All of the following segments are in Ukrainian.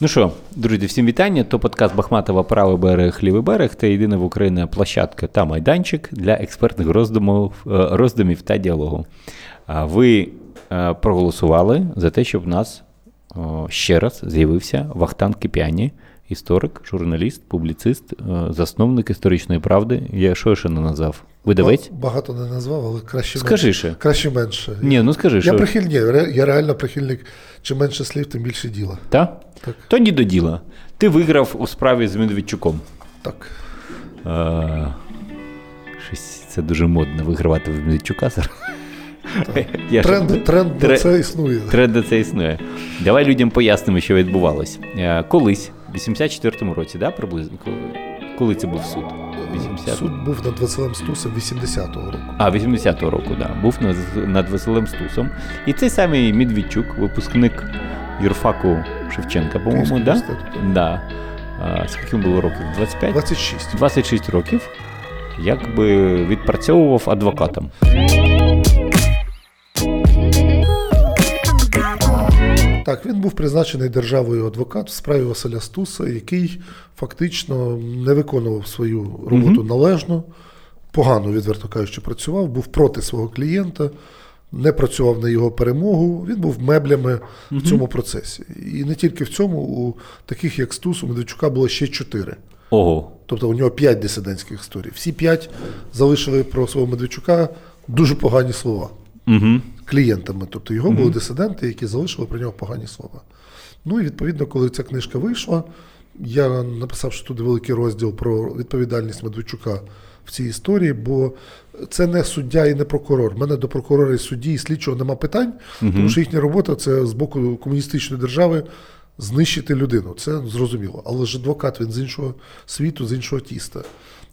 Ну що, друзі, всім вітання. То подкаст Бахматова Правий берег, лівий берег та єдина в Україні площадка та майданчик для експертних роздумів, е, роздумів та діалогу. Ви е, проголосували за те, щоб в нас ще раз з'явився Вахтан Кип'яні, історик, журналіст, публіцист, е, засновник історичної правди. Я що ще не назвав? Видавець? Багато не назвав, але краще Скажи менше. ще. Краще менше. Ні, ну скажи, я що. прихильні, я реально прихильник. Чим менше слів, тим більше діла. Та? Так. То ні до діла. Ти виграв у справі з Медведчуком. Так. А, щось це дуже модно вигравати в Медведчука зараз. Я ж- Тренд, тренд на Тре- це існує. Тренд на це існує. Давай людям пояснимо, що відбувалось. Е, Колись, в 84-му році, да, приблизно? Коли- це був суд? 80 Суд був над Василем Стусом 80-го року. А, 80-го року, да. Був над, над Василем Стусом. І цей самий Медведчук, випускник юрфаку Шевченка, по-моєму, да? так. Да. А, скільки йому було років? 25? 26. 26 років, якби відпрацьовував адвокатом. Так, він був призначений державою адвокат в справі Василя Стуса, який фактично не виконував свою роботу належно, погано, відверто кажучи, працював, був проти свого клієнта, не працював на його перемогу. Він був меблями в цьому процесі. І не тільки в цьому, у таких як Стус, у Медведчука було ще чотири. Ого. Тобто у нього п'ять дисидентських історій. Всі п'ять залишили про свого Медведчука дуже погані слова Угу. Клієнтами. Тобто його були дисиденти, які залишили про нього погані слова. Ну і відповідно, коли ця книжка вийшла, я написав, що тут великий розділ про відповідальність Медведчука в цій історії, бо це не суддя і не прокурор. У мене до прокурора і судді і слідчого нема питань, тому що їхня робота це з боку комуністичної держави. Знищити людину, це зрозуміло. Але ж адвокат він з іншого світу, з іншого тіста.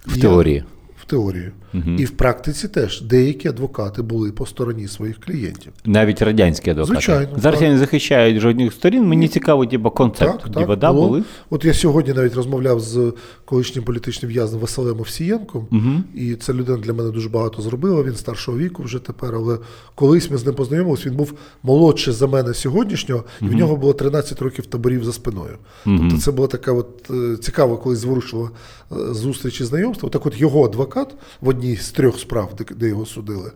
В І теорії. В теорії. І в практиці теж деякі адвокати були по стороні своїх клієнтів. Навіть радянські адвокати. Звичайно, Зараз так. я не захищають жодних сторін. Мені цікаво, типу, концепт. Типу, да, було. були. От я сьогодні навіть розмовляв з колишнім політичним в'язнем Василем Овсієнком, і ця людина для мене дуже багато зробила. Він старшого віку вже тепер, але колись ми з ним познайомилися, він був молодший за мене сьогоднішнього, і в нього було 13 років таборів за спиною. Тобто це була така от е, цікава, коли зворушила е, зустріч і знайомство. Так от його адвокат в одній з трьох справ, де, де його судили.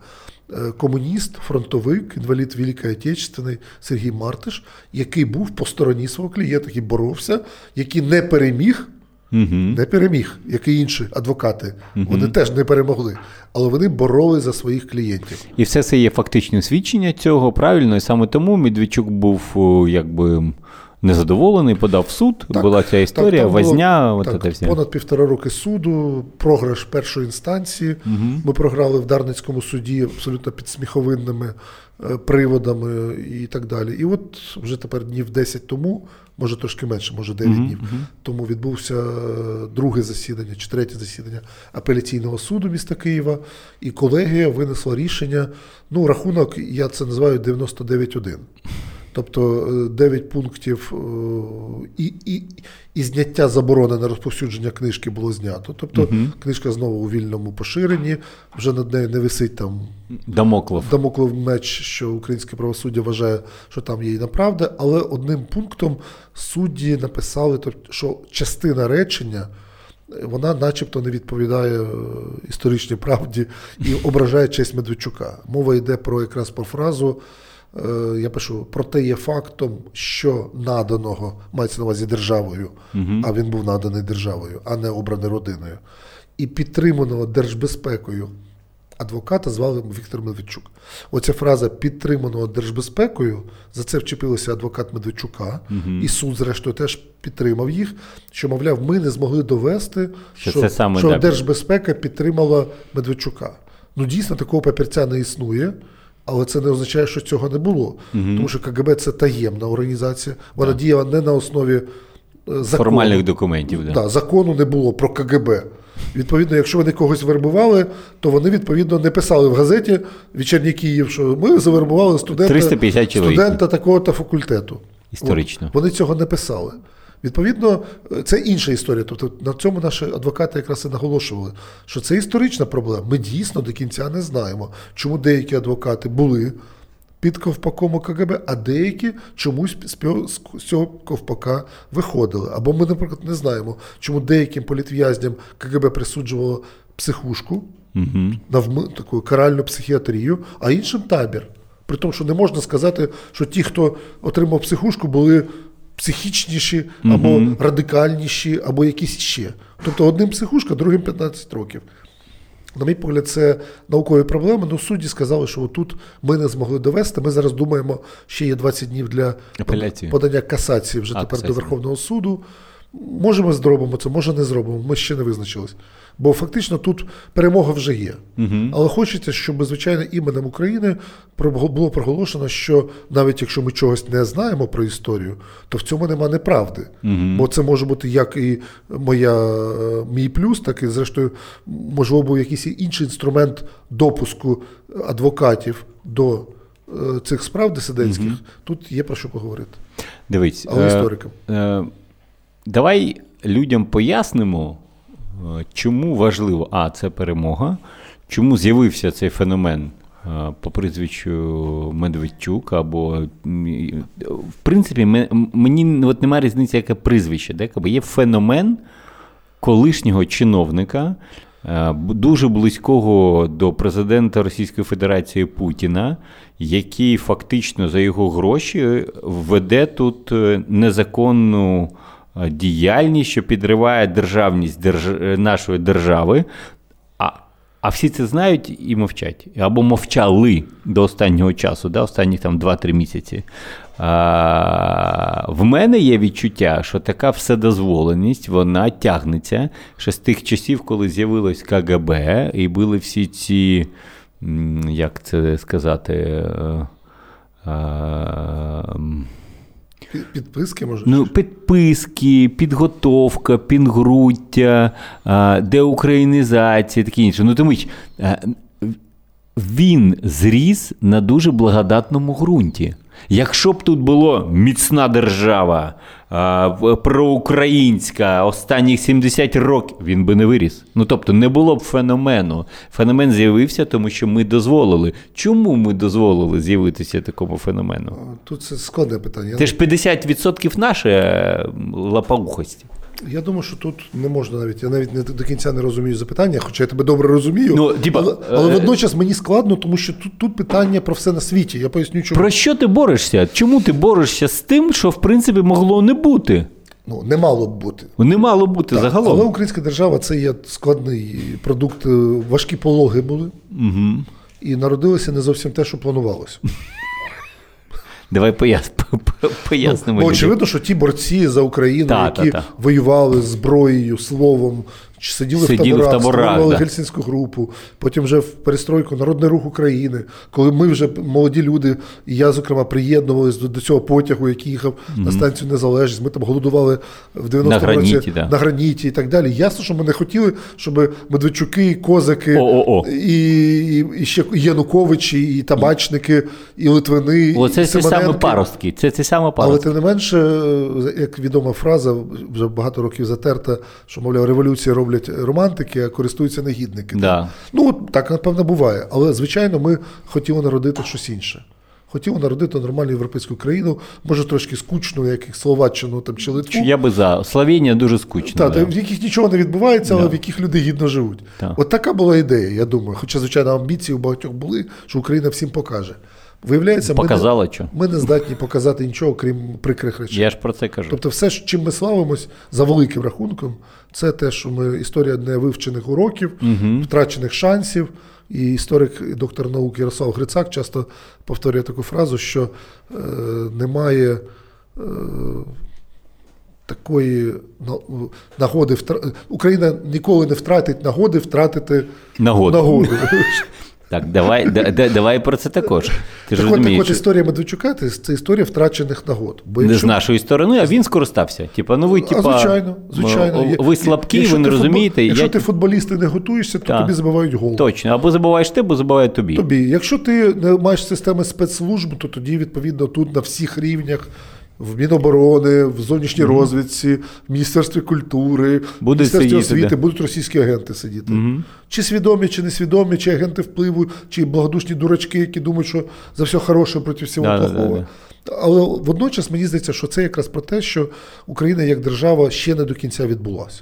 е, Комуніст, фронтовик, інвалід Великої Отечественної Сергій Мартиш, який був по стороні свого клієнта, який боровся, який не переміг, не переміг, як і інші адвокати. Вони теж не перемогли, але вони боролись за своїх клієнтів. І все це є фактичне свідчення цього, правильно. І саме тому Медведчук був якби незадоволений, подав в суд. Так, Була ця історія, там було, от так, це все. понад півтора роки суду, програш першої інстанції. Ми програли в Дарницькому суді абсолютно під сміховинними е, приводами і так далі. І от вже тепер днів 10 тому, може трошки менше, може 9 днів, тому відбувся е, друге засідання чи третє засідання апеляційного суду міста Києва, і колегія винесла рішення. Ну, рахунок, я це називаю 99-1. Тобто 9 пунктів е, і, і, і зняття заборони на розповсюдження книжки було знято. Тобто книжка знову у вільному поширенні, вже над нею не висить там Дамоклов. дамоклев меч, що українське правосуддя вважає, що там є і неправда, але одним пунктом судді написали, тобто, що частина речення. е, Вона начебто не відповідає е, історичній правді і ображає честь Медведчука. Мова йде про якраз про фразу. Е, Я пишу, проте є фактом, що наданого мається на увазі державою, а він був наданий державою, а не обраний родиною, і підтриманого держбезпекою адвоката звали Віктор Медведчук. Оця фраза підтриманого держбезпекою, за це вчепилися адвокат Медведчука, і суд, зрештою, теж підтримав їх, що, мовляв, ми не змогли довести, Що що, це саме що держбезпека підтримала Медведчука. Ну, дійсно, такого папірця не існує. Але це не означає, що цього не було. Тому що КГБ це таємна організація. Вона діяла не на основі е, закону. Формальних документів. Да. Да, закону не було про КГБ. Відповідно, якщо вони когось вербували, то вони відповідно не писали в газеті «Вечірній Київ, що ми завербували студента, 350 студента такого-то факультету. Історично. От. Вони цього не писали. Відповідно, це інша історія. Тобто на цьому наші адвокати якраз і наголошували, що це історична проблема. Ми дійсно до кінця не знаємо, чому деякі адвокати були під ковпаком КГБ, а деякі чомусь з цього ковпака виходили. Або ми, наприклад, не знаємо, чому деяким політв'язням КГБ присуджувало психушку, навми, таку каральну психіатрію, а іншим табір. При тому, що не можна сказати, що ті, хто отримав психушку, були психічніші, або радикальніші, або якісь ще. Тобто одним психушка, другим 15 років. На мій погляд, це наукові проблеми. Ну, судді сказали, що отут ми не змогли довести. Ми зараз думаємо, ще є 20 днів для Апеляції. подання касації вже А, тепер касації. до Верховного суду. Може, ми зробимо це, може не зробимо. Ми ще не визначились. Бо фактично тут перемога вже є. Але хочеться, щоб, звичайно, іменем України було проголошено, що навіть якщо ми чогось не знаємо про історію, то в цьому нема неправди. Бо це може бути як і моя, е, мій плюс, так і зрештою, можливо, був якийсь інший інструмент допуску адвокатів до е, цих справ дисидентських. Тут є про що поговорити. Дивись, Але е. Е, давай людям пояснимо, е, чому важливо, а, це перемога, чому з'явився цей феномен е, по прізвищу Медведчук, або, в принципі, мені от немає різниці, яке прізвище, де, є феномен колишнього чиновника, е, дуже близького до президента Російської Федерації Путіна, який фактично за його гроші веде тут незаконну діяльність, що підриває державність держ- е, нашої держави. А, а всі це знають і мовчать. Або мовчали до останнього часу, да, останніх там 2-3 місяці. А, в мене є відчуття, що така вседозволеність, вона тягнеться ще з тих часів, коли з'явилось КГБ, і були всі ці, як це сказати, е, е, Підписки, може? Ну, підписки, підготовка, пінгруття, деукраїнізація, таке інше. Ну, тому що, е, він зріс на дуже благодатному ґрунті. Якщо б тут було міцна держава, проукраїнська останніх 70 років, він би не виріс. Ну тобто не було б феномену. Феномен з'явився, тому що ми дозволили. Чому ми дозволили з'явитися такому феномену? Тут це складне питання. Ти Це ж 50% наше лапоухості. Я думаю, що тут не можна навіть. Я навіть не до кінця не розумію запитання, хоча я тебе добре розумію. Ну, типа, але, але е, водночас мені складно, тому що тут, тут питання про все на світі. Я поясню, чому. Про що ти борешся? Чому ти борешся з тим, що в принципі могло не бути? Ну, не мало б бути. Не мало бути загалом. Але українська держава це є складний продукт, е, важкі пологи були. Угу. І народилося не зовсім те, що планувалося. Давай пояс... пояснимо. Ну, очевидно, що ті борці за Україну, Та, які та, та. воювали зброєю, словом, сиділи, Сиділи в таборах, створювали да. гельсінську групу, потім вже в перестройку Народний рух України, коли ми вже молоді люди, і я, зокрема, приєднувалися до, до цього потягу, який їхав на станцію Незалежність. Ми там голодували в 90-му На граніті, році да. на граніті і так далі. Ясно, що ми не хотіли, щоб Медведчуки, Козаки. І, і, і ще Януковичі, і табачники, і Литвини. Оце і ці саме паростки. Це ці саме Але тим не менше, як відома фраза, вже багато років затерта, що, мовляв, революції роблять романтики, а користуються негідники. Да. Ну, от так, напевно, буває. Але, звичайно, ми хотіли народити щось інше. Хотіли народити нормальну європейську країну, може трошки скучну, як Словаччину там, чи Литву. Я би за. Словенія дуже скучна. Та, да. в яких нічого не відбувається, але Да. в яких люди гідно живуть. Так. От така була ідея, я думаю. Хоча, звичайно, амбіції у багатьох були, що Україна всім покаже. Виявляється, ми Показала, не, що. ми не здатні показати нічого, крім прикрих речей. Я ж про це кажу. Тобто, все, чим ми славимось за великим рахунком, це те, що ми історія невивчених уроків, втрачених шансів. І історик, і доктор наук Ярослав Грицак часто повторює таку фразу, що е, немає е, такої нагоди Україна ніколи не втратить нагоди втратити Нагоду. нагоду. Так, давай, да, да, давай про це також. Ти ж Так от, так от історія Медведчука це, історія втрачених нагод. Бо не з нашої сторони, а він скористався. Типа, ну ви, типа, а, звичайно, звичайно. ви слабкі, Якщо ви не розумієте. Якщо я... ти футболіст і не готуєшся, то Так. тобі забивають гол. Точно, або забуваєш ти, або забувають тобі. Тобі, якщо ти не маєш системи спецслужб, то тоді відповідно тут на всіх рівнях в Міноборони, в зовнішній розвідці, в Міністерстві культури, в Міністерстві освіти да. будуть російські агенти сидіти. Чи свідомі, чи несвідомі, чи агенти впливу, чи благодушні дурачки, які думають, що за все хороше проти всього Да, да, плохого. да, Але водночас мені здається, що це якраз про те, що Україна як держава ще не до кінця відбулася.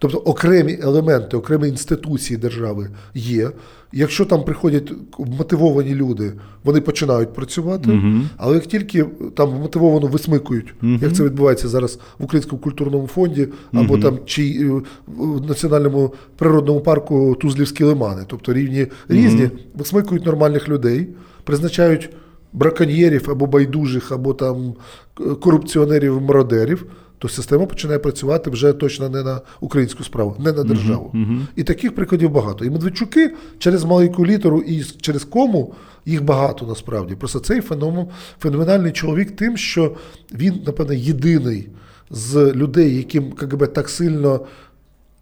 Тобто окремі елементи, окремі інституції держави є. Якщо там приходять мотивовані люди, вони починають працювати. Але як тільки там мотивовано висмикують, як це відбувається зараз в Українському культурному фонді, або там чи е, в Національному природному парку Тузлівські лимани, тобто рівні різні, висмикують нормальних людей, призначають браконьєрів або байдужих, або там е, корупціонерів, мародерів, то система починає працювати вже точно не на українську справу, не на державу. І таких прикладів багато. І Медведчуки через маленьку літеру і через кому їх багато насправді. Просто цей феномен, феноменальний чоловік тим, що він, напевно, єдиний з людей, яким КГБ так сильно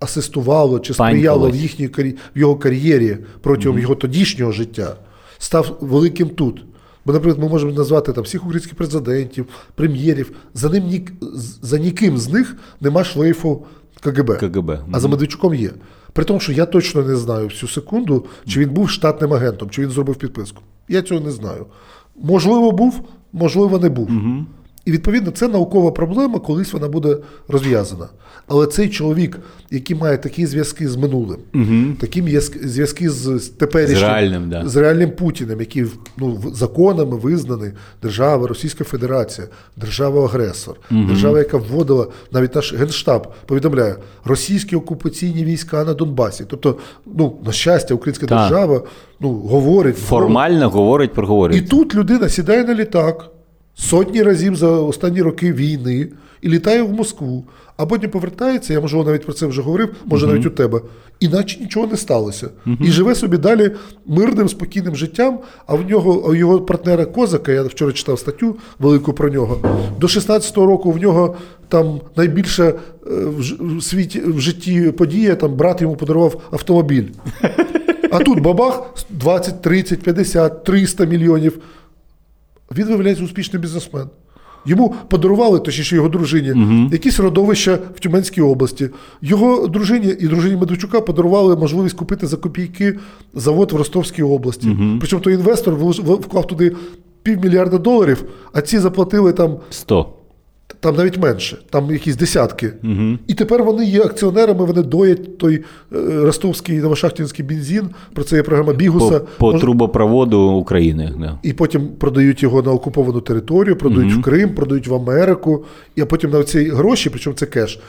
асистувало чи сприяло в їхній в його кар'єрі протягом його тодішнього життя, став великим тут. Бо, наприклад, ми можемо назвати там всіх українських президентів, прем'єрів. За ним ні, за ніким з них нема шлейфу КГБ. КГБ. А за Медведчуком є. При тому, що я точно не знаю всю секунду, чи він був штатним агентом, чи він зробив підписку. Я цього не знаю. Можливо, був, можливо, не був. І відповідно це наукова проблема, колись вона буде розв'язана. Але цей чоловік, який має такі зв'язки з минулим, такі м'язк- зв'язки з, теперішнім З реальним, да. з реальним Путіним, який ну, законами визнаний держава, Російська Федерація, держава-агресор, держава, яка вводила навіть наш генштаб, повідомляє російські окупаційні війська на Донбасі. Тобто, ну на щастя, українська Так. держава ну говорить Формально говорить, і проговорює. тут людина сідає на літак сотні разів за останні роки війни і літає в Москву, а потім повертається, я можливо навіть про це вже говорив, може навіть у тебе, іначе нічого не сталося. І живе собі далі мирним, спокійним життям. А в нього у його партнера Козака, я вчора читав статтю велику про нього. До 16-го року в нього там найбільша е, в в світі в житті подія, там брат йому подарував автомобіль. А тут бабах 20, 30, 50, 300 мільйонів. Він виявляється успішний бізнесмен. Йому подарували, точніше його дружині, якісь родовища в Тюменській області. Його дружині і дружині Медведчука подарували можливість купити за копійки завод в Ростовській області. Причому той інвестор вклав туди півмільярда доларів, а ці заплатили там 100. Там навіть менше, там якісь десятки. І тепер вони є акціонерами, вони доять той е, ростовський новошахтинський бензин. Про це є програма Бігуса. По, по Мож- трубопроводу України. Да. І потім продають його на окуповану територію, продають в Крим, продають в Америку, і потім на ці гроші, причому це кеш,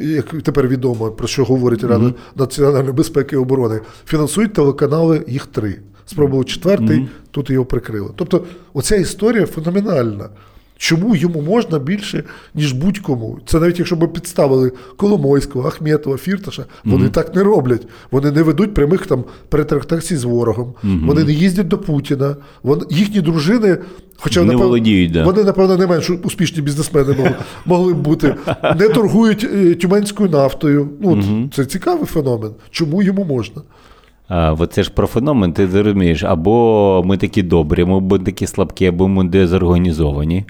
як тепер відомо, про що говорить Рада національної безпеки і оборони, фінансують телеканали їх три. Спробували четвертий, тут його прикрили. Тобто, оця історія феноменальна. Чому йому можна більше, ніж будь-кому? Це навіть якщо б підставили Коломойського, Ахметова, Фірташа, вони так не роблять. Вони не ведуть прямих там перетрактацій з ворогом, вони не їздять до Путіна. Вони, їхні дружини, хоча Не напев- володіють, да. вони, напевно, не менш успішні бізнесмени могли, могли б бути, не торгують е, тюменською нафтою. Ну, от, Це цікавий феномен. Чому йому можна? А, це ж про феномен, ти зрозумієш, або ми такі добрі, або такі слабкі, або ми дезорганізовані,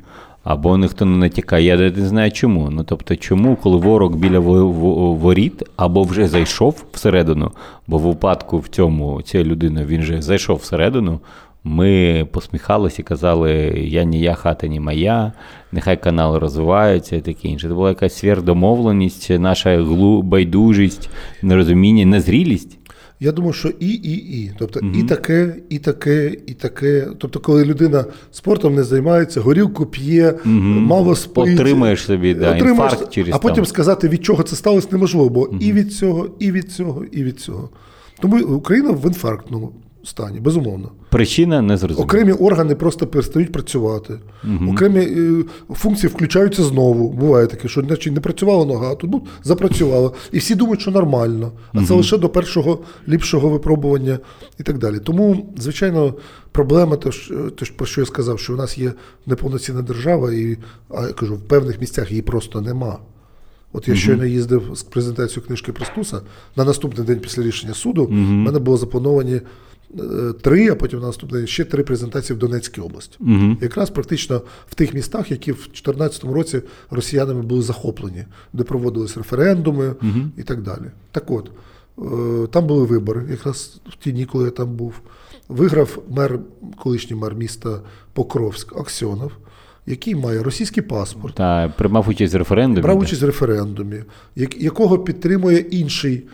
або ніхто не натякає. Я не знаю чому. Ну тобто, чому, коли ворог біля во- во- воріт, або вже зайшов всередину, бо в випадку в цьому цієї людини він вже зайшов всередину. Ми посміхалися і казали, я ні я, хата ні моя, нехай канал розвивається і таке інше. Це була якась сверхдомовленість, наша глу, байдужість, нерозуміння, незрілість. Я думаю, що і, і, і. Тобто і таке, і таке, і таке. Тобто, коли людина спортом не займається, горілку п'є, мало спить. Отримаєш собі, да, отримаєш, інфаркт через А потім там. сказати, від чого це сталося, неможливо, бо і від цього, і від цього, і від цього. Тому Україна в інфарктному стані, безумовно. Причина не зрозуміла. Окремі органи просто перестають працювати. Окремі е, функції включаються знову. Буває таке, що наче не працювала нога, а тут ну, запрацювала. І всі думають, що нормально. А це лише до першого ліпшого випробування і так далі. Тому, звичайно, проблема, то, про що я сказав, що у нас є неповноцінна держава, і а, я кажу, в певних місцях її просто нема. От я щойно їздив з презентацією книжки Престуса, на наступний день після рішення суду в мене було заплановані три, а потім на наступний день ще три презентації в Донецькій області. Якраз практично в тих містах, які в 2014 році росіянами були захоплені, де проводились референдуми і так далі. Так от, е, там були вибори, якраз в ті дні, коли я там був. Виграв мер, колишній мер міста Покровськ Аксьонов, який має російський паспорт, Та приймав участь в референдумі. брав участь в референдумі, якого підтримує інший е,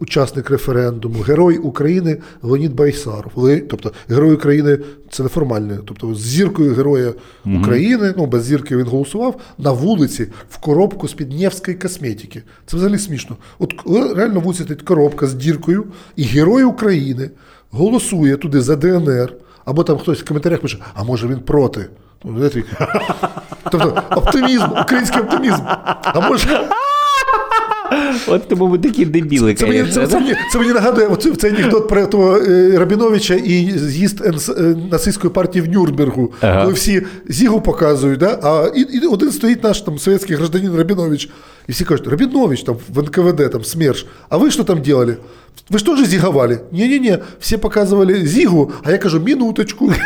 учасник референдуму, герой України Леонід Байсаров. Ле- Тобто герой України це неформальне. Тобто з зіркою Героя України, ну без зірки він голосував на вулиці в коробку з під Невської косметики. Це взагалі смішно. От реально стоїть коробка з діркою, і герой України голосує туди за ДНР, або там хтось в коментарях пише, а може він проти. Ну, Тобто оптимізм, український оптимізм. А може, От тому ми такі дебіли, це мені, конечно, це, це, мені, це мені нагадує оце, цей анекдот про того е, Рабіновича і з'їзд е, нацистської партії в Нюрнбергу, Ага. коли всі зігу показують, да? а і, і один стоїть наш там совєтський гражданин Рабінович, і всі кажуть, Рабінович там в НКВД, там СМЕРШ, а ви що там делали? Вы что же зиговали? Не-не-не, все показывали зигу, а я кажу, минуточку.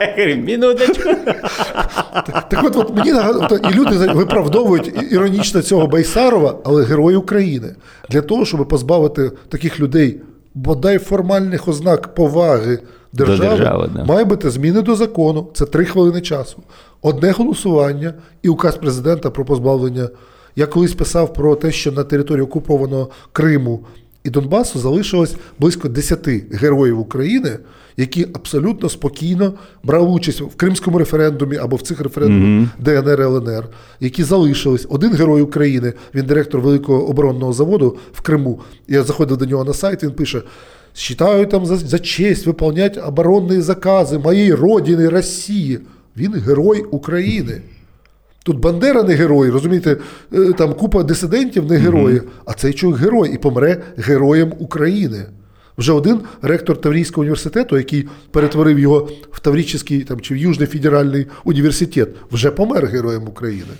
Я говорю, Минуточку. Так от, от мені і люди виправдовують іронічно цього Байсарова, але герої України. Для того, щоб позбавити таких людей бодай формальних ознак поваги держави, держави, да. має бути зміни до закону. Це три хвилини часу. Одне голосування і указ президента про позбавлення. Я колись писав про те, що на території окупованого Криму і Донбасу залишилось близько 10 героїв України, які абсолютно спокійно брали участь в кримському референдумі або в цих референдумах ДНР ЛНР, які залишились. Один герой України, він директор великого оборонного заводу в Криму. Я заходив до нього на сайт, він пише. Считаю там за, за честь выполнять оборонные закази моєї родини Росії. Він герой України. Тут Бандера не герой, розумієте, е, там купа дисидентів не герої, а цей чоловік герой і помре героєм України. Вже один ректор Таврійського університету, який перетворив його в Таврійський там, чи в Южний федеральний університет, вже помер героєм України.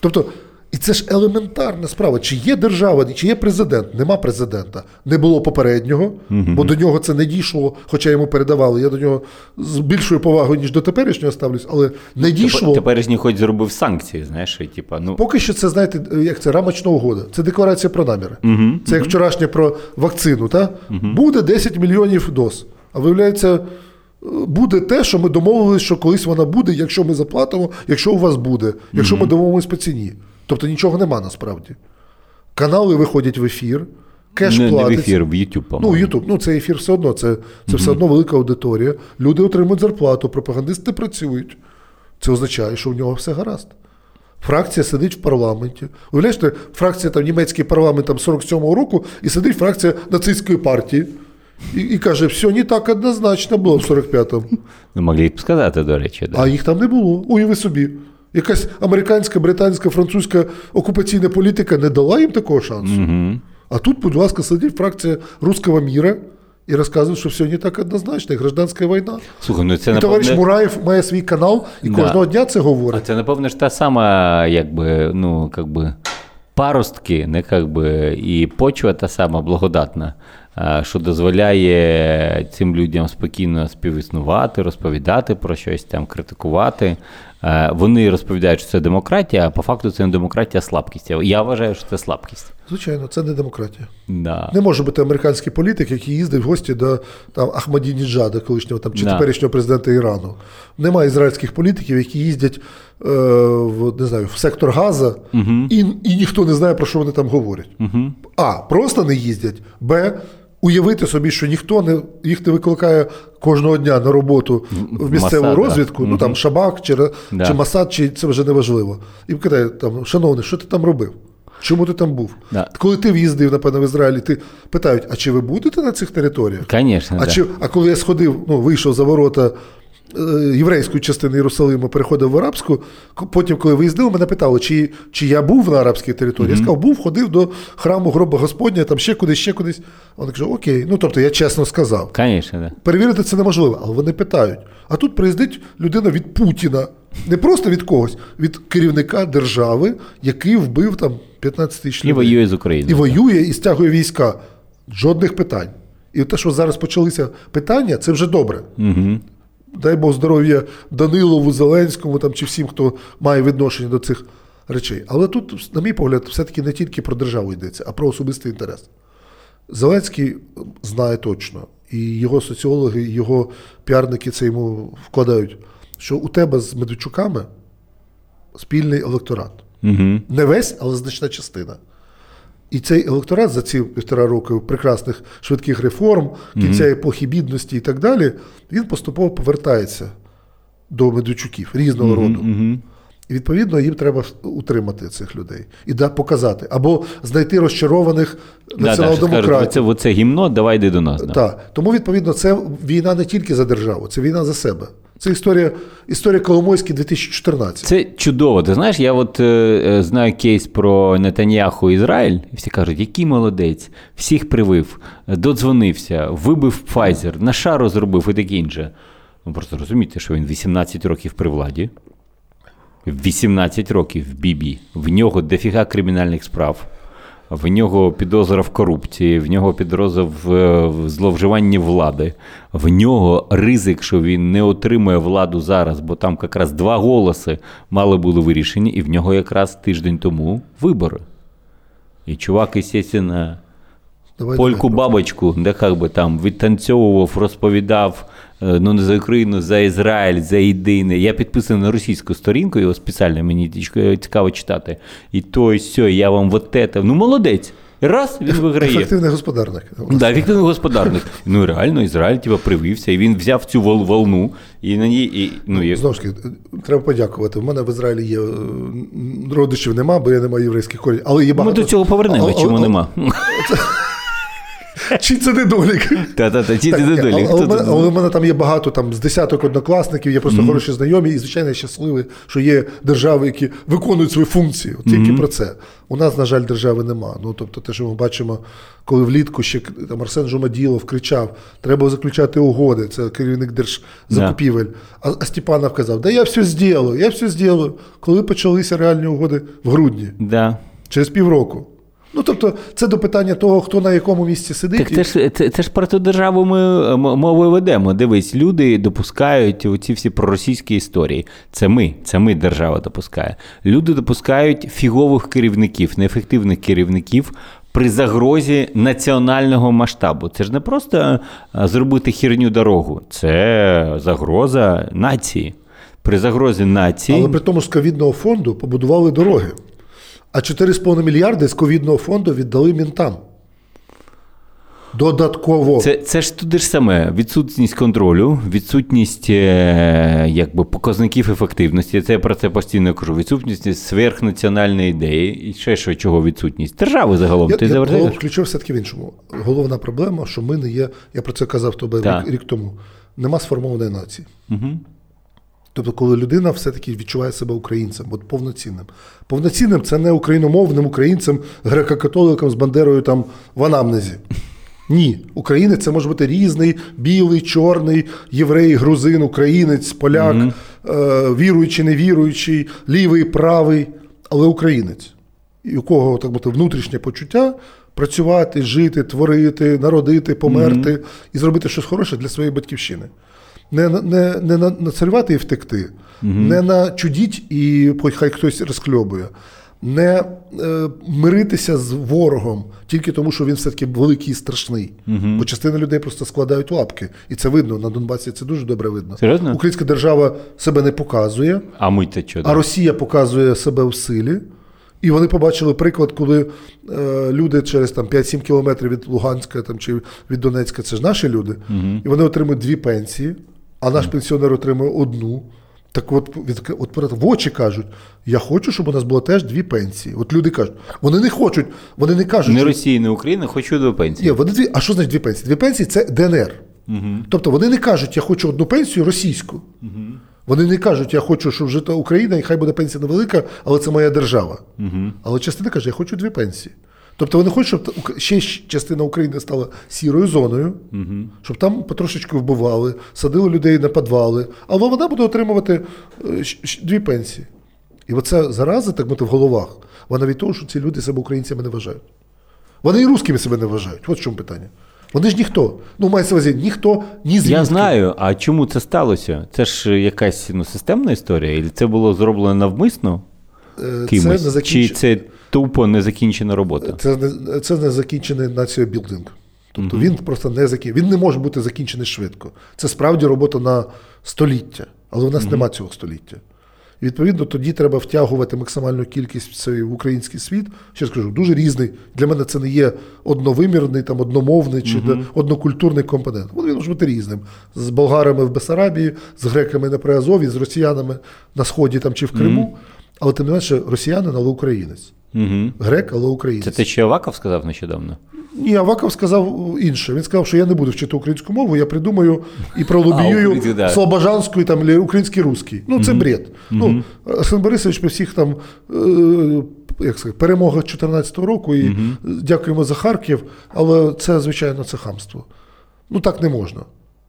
Тобто, і це ж елементарна справа. Чи є держава, чи є президент? Нема президента. Не було попереднього, бо до нього це не дійшло, хоча йому передавали. Я до нього з більшою повагою, ніж до теперішнього ставлюсь, але не дійшло. Теперішній хоч зробив санкції, знаєш, і, типа, ну, Поки що це, знаєте, як це рамочна угода. Це декларація про наміри. Це як вчорашнє про вакцину. Та? Буде 10 мільйонів доз. А виявляється, е, буде те, що ми домовилися, що колись вона буде, якщо ми заплатимо, якщо у вас буде, якщо ми домовимось по ціні. Тобто нічого нема насправді. Канали виходять в ефір, кеш не, не в ефір, в YouTube, Ну, по-моєму. Ютуб, ну це ефір все одно, це, це все одно велика аудиторія. Люди отримують зарплату, пропагандисти працюють. Це означає, що в нього все гаразд. Фракція сидить в парламенті. Уявляєш, фракція там німецький парламент там 47-го року, і сидить фракція нацистської партії. І, і каже, все не так однозначно було в 45-му. Ну, могли б сказати, до речі, да. А їх там не було. Уяви собі. Якась американська, британська, французька окупаційна політика не дала їм такого шансу. А тут, будь ласка, сидить фракція русского міра і розказує, що все не так однозначно, і гражданська війна. Слухай, ну це І товариш напевне... Мураєв має свій канал і Да. кожного дня це А говорить. це, напевно, ж та сама, якби, ну, как би, паростки, не как би, і почва та сама благодатна, що дозволяє цим людям спокійно співіснувати, розповідати про щось там, критикувати. А, Вони розповідають, що це демократія, а по факту це не демократія, а слабкість. Я вважаю, що це слабкість. Звичайно, це не демократія. Да. Не може бути американський політик, який їздить в гості до там, Ахмадініджада, колишнього там, чи Да. теперішнього президента Ірану. Немає ізраїльських політиків, які їздять е, в, не знаю, в сектор Газа, і, і ніхто не знає, про що вони там говорять. А, просто не їздять. Б. Уявити собі, що ніхто не їх не викликає кожного дня на роботу в місцеву Масад, да. розвідку, ну там Шабак чи, Да. чи Масад, чи це вже не важливо. І питає, там, шановний, що ти там робив? Чому ти там був? Да. Коли ти в'їздив, напевно, в Ізраїль, ти питають, а чи ви будете на цих територіях? Звісно, А, да. чи, а коли я сходив, ну, вийшов за ворота єврейської частини Єрусалиму, переходив в арабську, потім, коли виїздив, мене питали, чи, чи я був на арабській території. Я сказав, був, ходив до храму гроба Господня, там ще кудись, ще кудись. Вони кажуть, окей. Ну, тобто я чесно сказав. Звісно, да. Перевірити це неможливо, але вони питають. А тут приїздить людина від Путіна Не просто від когось, від керівника держави, який вбив там 15 тисяч І воює з Україною. І воює, і стягує війська. Жодних питань. І те, що зараз почалися питання, це вже добре. Угу. Дай Бог здоров'я Данилову, Зеленському там, чи всім, хто має відношення до цих речей. Але тут, на мій погляд, все-таки не тільки про державу йдеться, а про особистий інтерес. Зеленський знає точно, і його соціологи, і його піарники це йому вкладають, що у тебе з Медведчуками спільний електорат. Угу. Не весь, але значна частина. І цей електорат за ці півтора роки прекрасних швидких реформ, кінця епохи бідності і так далі, він поступово повертається до Медведчуків різного роду. І відповідно їм треба утримати цих людей і да, показати, або знайти розчарованих націонал-демократів. Це оце гімно, давай йди до нас. Да. Так. Тому, відповідно, це війна не тільки за державу, це війна за себе. Це історія, історія Коломойський 2014. Це чудово. Ти знаєш, я от е, е, знаю кейс про Нетаньяху Ізраїль, і всі кажуть, який молодець, всіх привив, додзвонився, вибив Pfizer, на шару зробив і таке інше. Ну просто розумієте, що він 18 років при владі. 18 років в Бібі. В нього дофіга кримінальних справ. В нього підозра в корупції, в нього підозра в, е, в зловживанні влади, в нього ризик, що він не отримує владу зараз, бо там якраз два голоси мали були вирішені, і в нього якраз тиждень тому вибори. І чувак, звісно, Давай, польку давай. бабочку, де як би там відтанцьовував, розповідав е, ну не за Україну, за Ізраїль, за єдине. Я підписаний на російську сторінку, його спеціально мені ці- цікаво читати. І то, і сьо, я вам вот это. Ну, молодець. Раз він виграє. Ефективний господарник. Да, ефективний господарник. Ну реально, Ізраїль типа, привився, і він взяв цю волну, і на ній. І, ну, як... Знову ж таки, треба подякувати. У мене в Ізраїлі є е, родичів нема, бо я не маю єврейських корінь. Але є Ми до цього повернемо, А- а- чому нема. Чи це недолік? Та-та-та, ти ні, недолік. але, в мене, там є багато там, з десяток однокласників, є просто хороші знайомі, і, звичайно, я щасливий, що є держави, які виконують свої функції. От Тільки про це. У нас, на жаль, держави нема. Ну, тобто, те, що ми бачимо, коли влітку ще там, Арсен Жумаділов кричав, треба заключати угоди, це керівник держзакупівель. А, а Степанов казав, да я все зроблю, я все зроблю. Коли почалися реальні угоди в грудні, Да. через півроку. Ну, тобто, це до питання того, хто на якому місці сидить. Так це ж це, це ж про ту державу ми мовою ведемо. Дивись, люди допускають оці всі проросійські історії. Це ми, це ми держава допускає. Люди допускають фігових керівників, неефективних керівників. При загрозі національного масштабу. Це ж не просто е, зробити хірню дорогу, це загроза нації. При загрозі нації. Але при тому з ковідного фонду побудували дороги. А 4,5 мільярди з ковідного фонду віддали мінтам. Додатково. Це, це ж туди ж саме відсутність контролю, відсутність е, якби, показників ефективності. Це я про це постійно кажу. Відсутність сверхнаціональної ідеї. І ще що чого відсутність? Держави загалом. Я, Ти я включив все-таки в іншому. Головна проблема, що ми не є, я про це казав тобі рік, рік тому, нема сформованої нації. Угу. Тобто, коли людина все-таки відчуває себе українцем, от повноцінним. Повноцінним це не україномовним українцем, греко-католиком з Бандерою там в анамнезі. Ні, українець це може бути різний, білий, чорний, єврей, грузин, українець, поляк, е, віруючий, невіруючий, лівий, правий, але українець. І у кого так мовити, внутрішнє почуття працювати, жити, творити, народити, померти і зробити щось хороше для своєї батьківщини. Не, не, не на- нацарювати і втекти, не начудіть і хай хтось розкльобує, не е, миритися з ворогом тільки тому, що він все-таки великий і страшний. Бо частина людей просто складають лапки. І це видно на Донбасі, це дуже добре видно. Серйозно? Українська держава себе не показує, А ми це що? а Росія показує себе в силі. І вони побачили приклад, коли е, люди через там 5-7 кілометрів від Луганська там, чи від Донецька, це ж наші люди, і вони отримують дві пенсії, а наш пенсіонер отримує одну. Так от, від, от в очі кажуть, я хочу, щоб у нас було теж дві пенсії. От люди кажуть, вони не хочуть, вони не кажуть, Не Росія, не Україна, хочу до пенсії. Ні, вони дві, а що значить дві пенсії? Дві пенсії це ДНР. Тобто вони не кажуть, я хочу одну пенсію російську. Вони не кажуть, я хочу, щоб жити Україна, і хай буде пенсія невелика, але це моя держава. Але частина каже, я хочу дві пенсії. Тобто вони хочуть, щоб ще частина України стала сірою зоною, щоб там потрошечки вбивали, садили людей на підвали, але вона буде отримувати е, дві пенсії. І оця зараза, так мати в головах, вона від того, що ці люди себе українцями не вважають. Вони і русскими себе не вважають. От в чому питання. Вони ж ніхто. Ну, мається увазі, ніхто, ні звідки. Я знаю, а чому це сталося? Це ж якась ну, системна історія? І це було зроблено навмисно Е, кимось? Це не Чи це тупо незакінчена робота? Це не, це не закінчений націобілдинг. Тобто він просто не закін... він не може бути закінчений швидко. Це справді робота на століття, але у нас нема цього століття. І відповідно тоді треба втягувати максимальну кількість в український світ. Ще раз кажу, дуже різний. Для мене це не є одновимірний, там, одномовний чи де- однокультурний компонент. Він може бути різним. З болгарами в Бесарабії, з греками на Приазові, з росіянами на Сході там, чи в Криму. Але тим не менше, росіянин, але українець. Угу. Грек, але українець. Це те, що Аваков сказав нещодавно? Ні, Аваков сказав інше. Він сказав, що я не буду вчити українську мову, я придумаю і пролобіюю слобожанську і там український русський. Ну, це бред. Ну, Арсен Борисович при всіх там. Е- як сказати, перемога 2014 року і дякуємо за Харків, але це, звичайно, це хамство. Ну так не можна.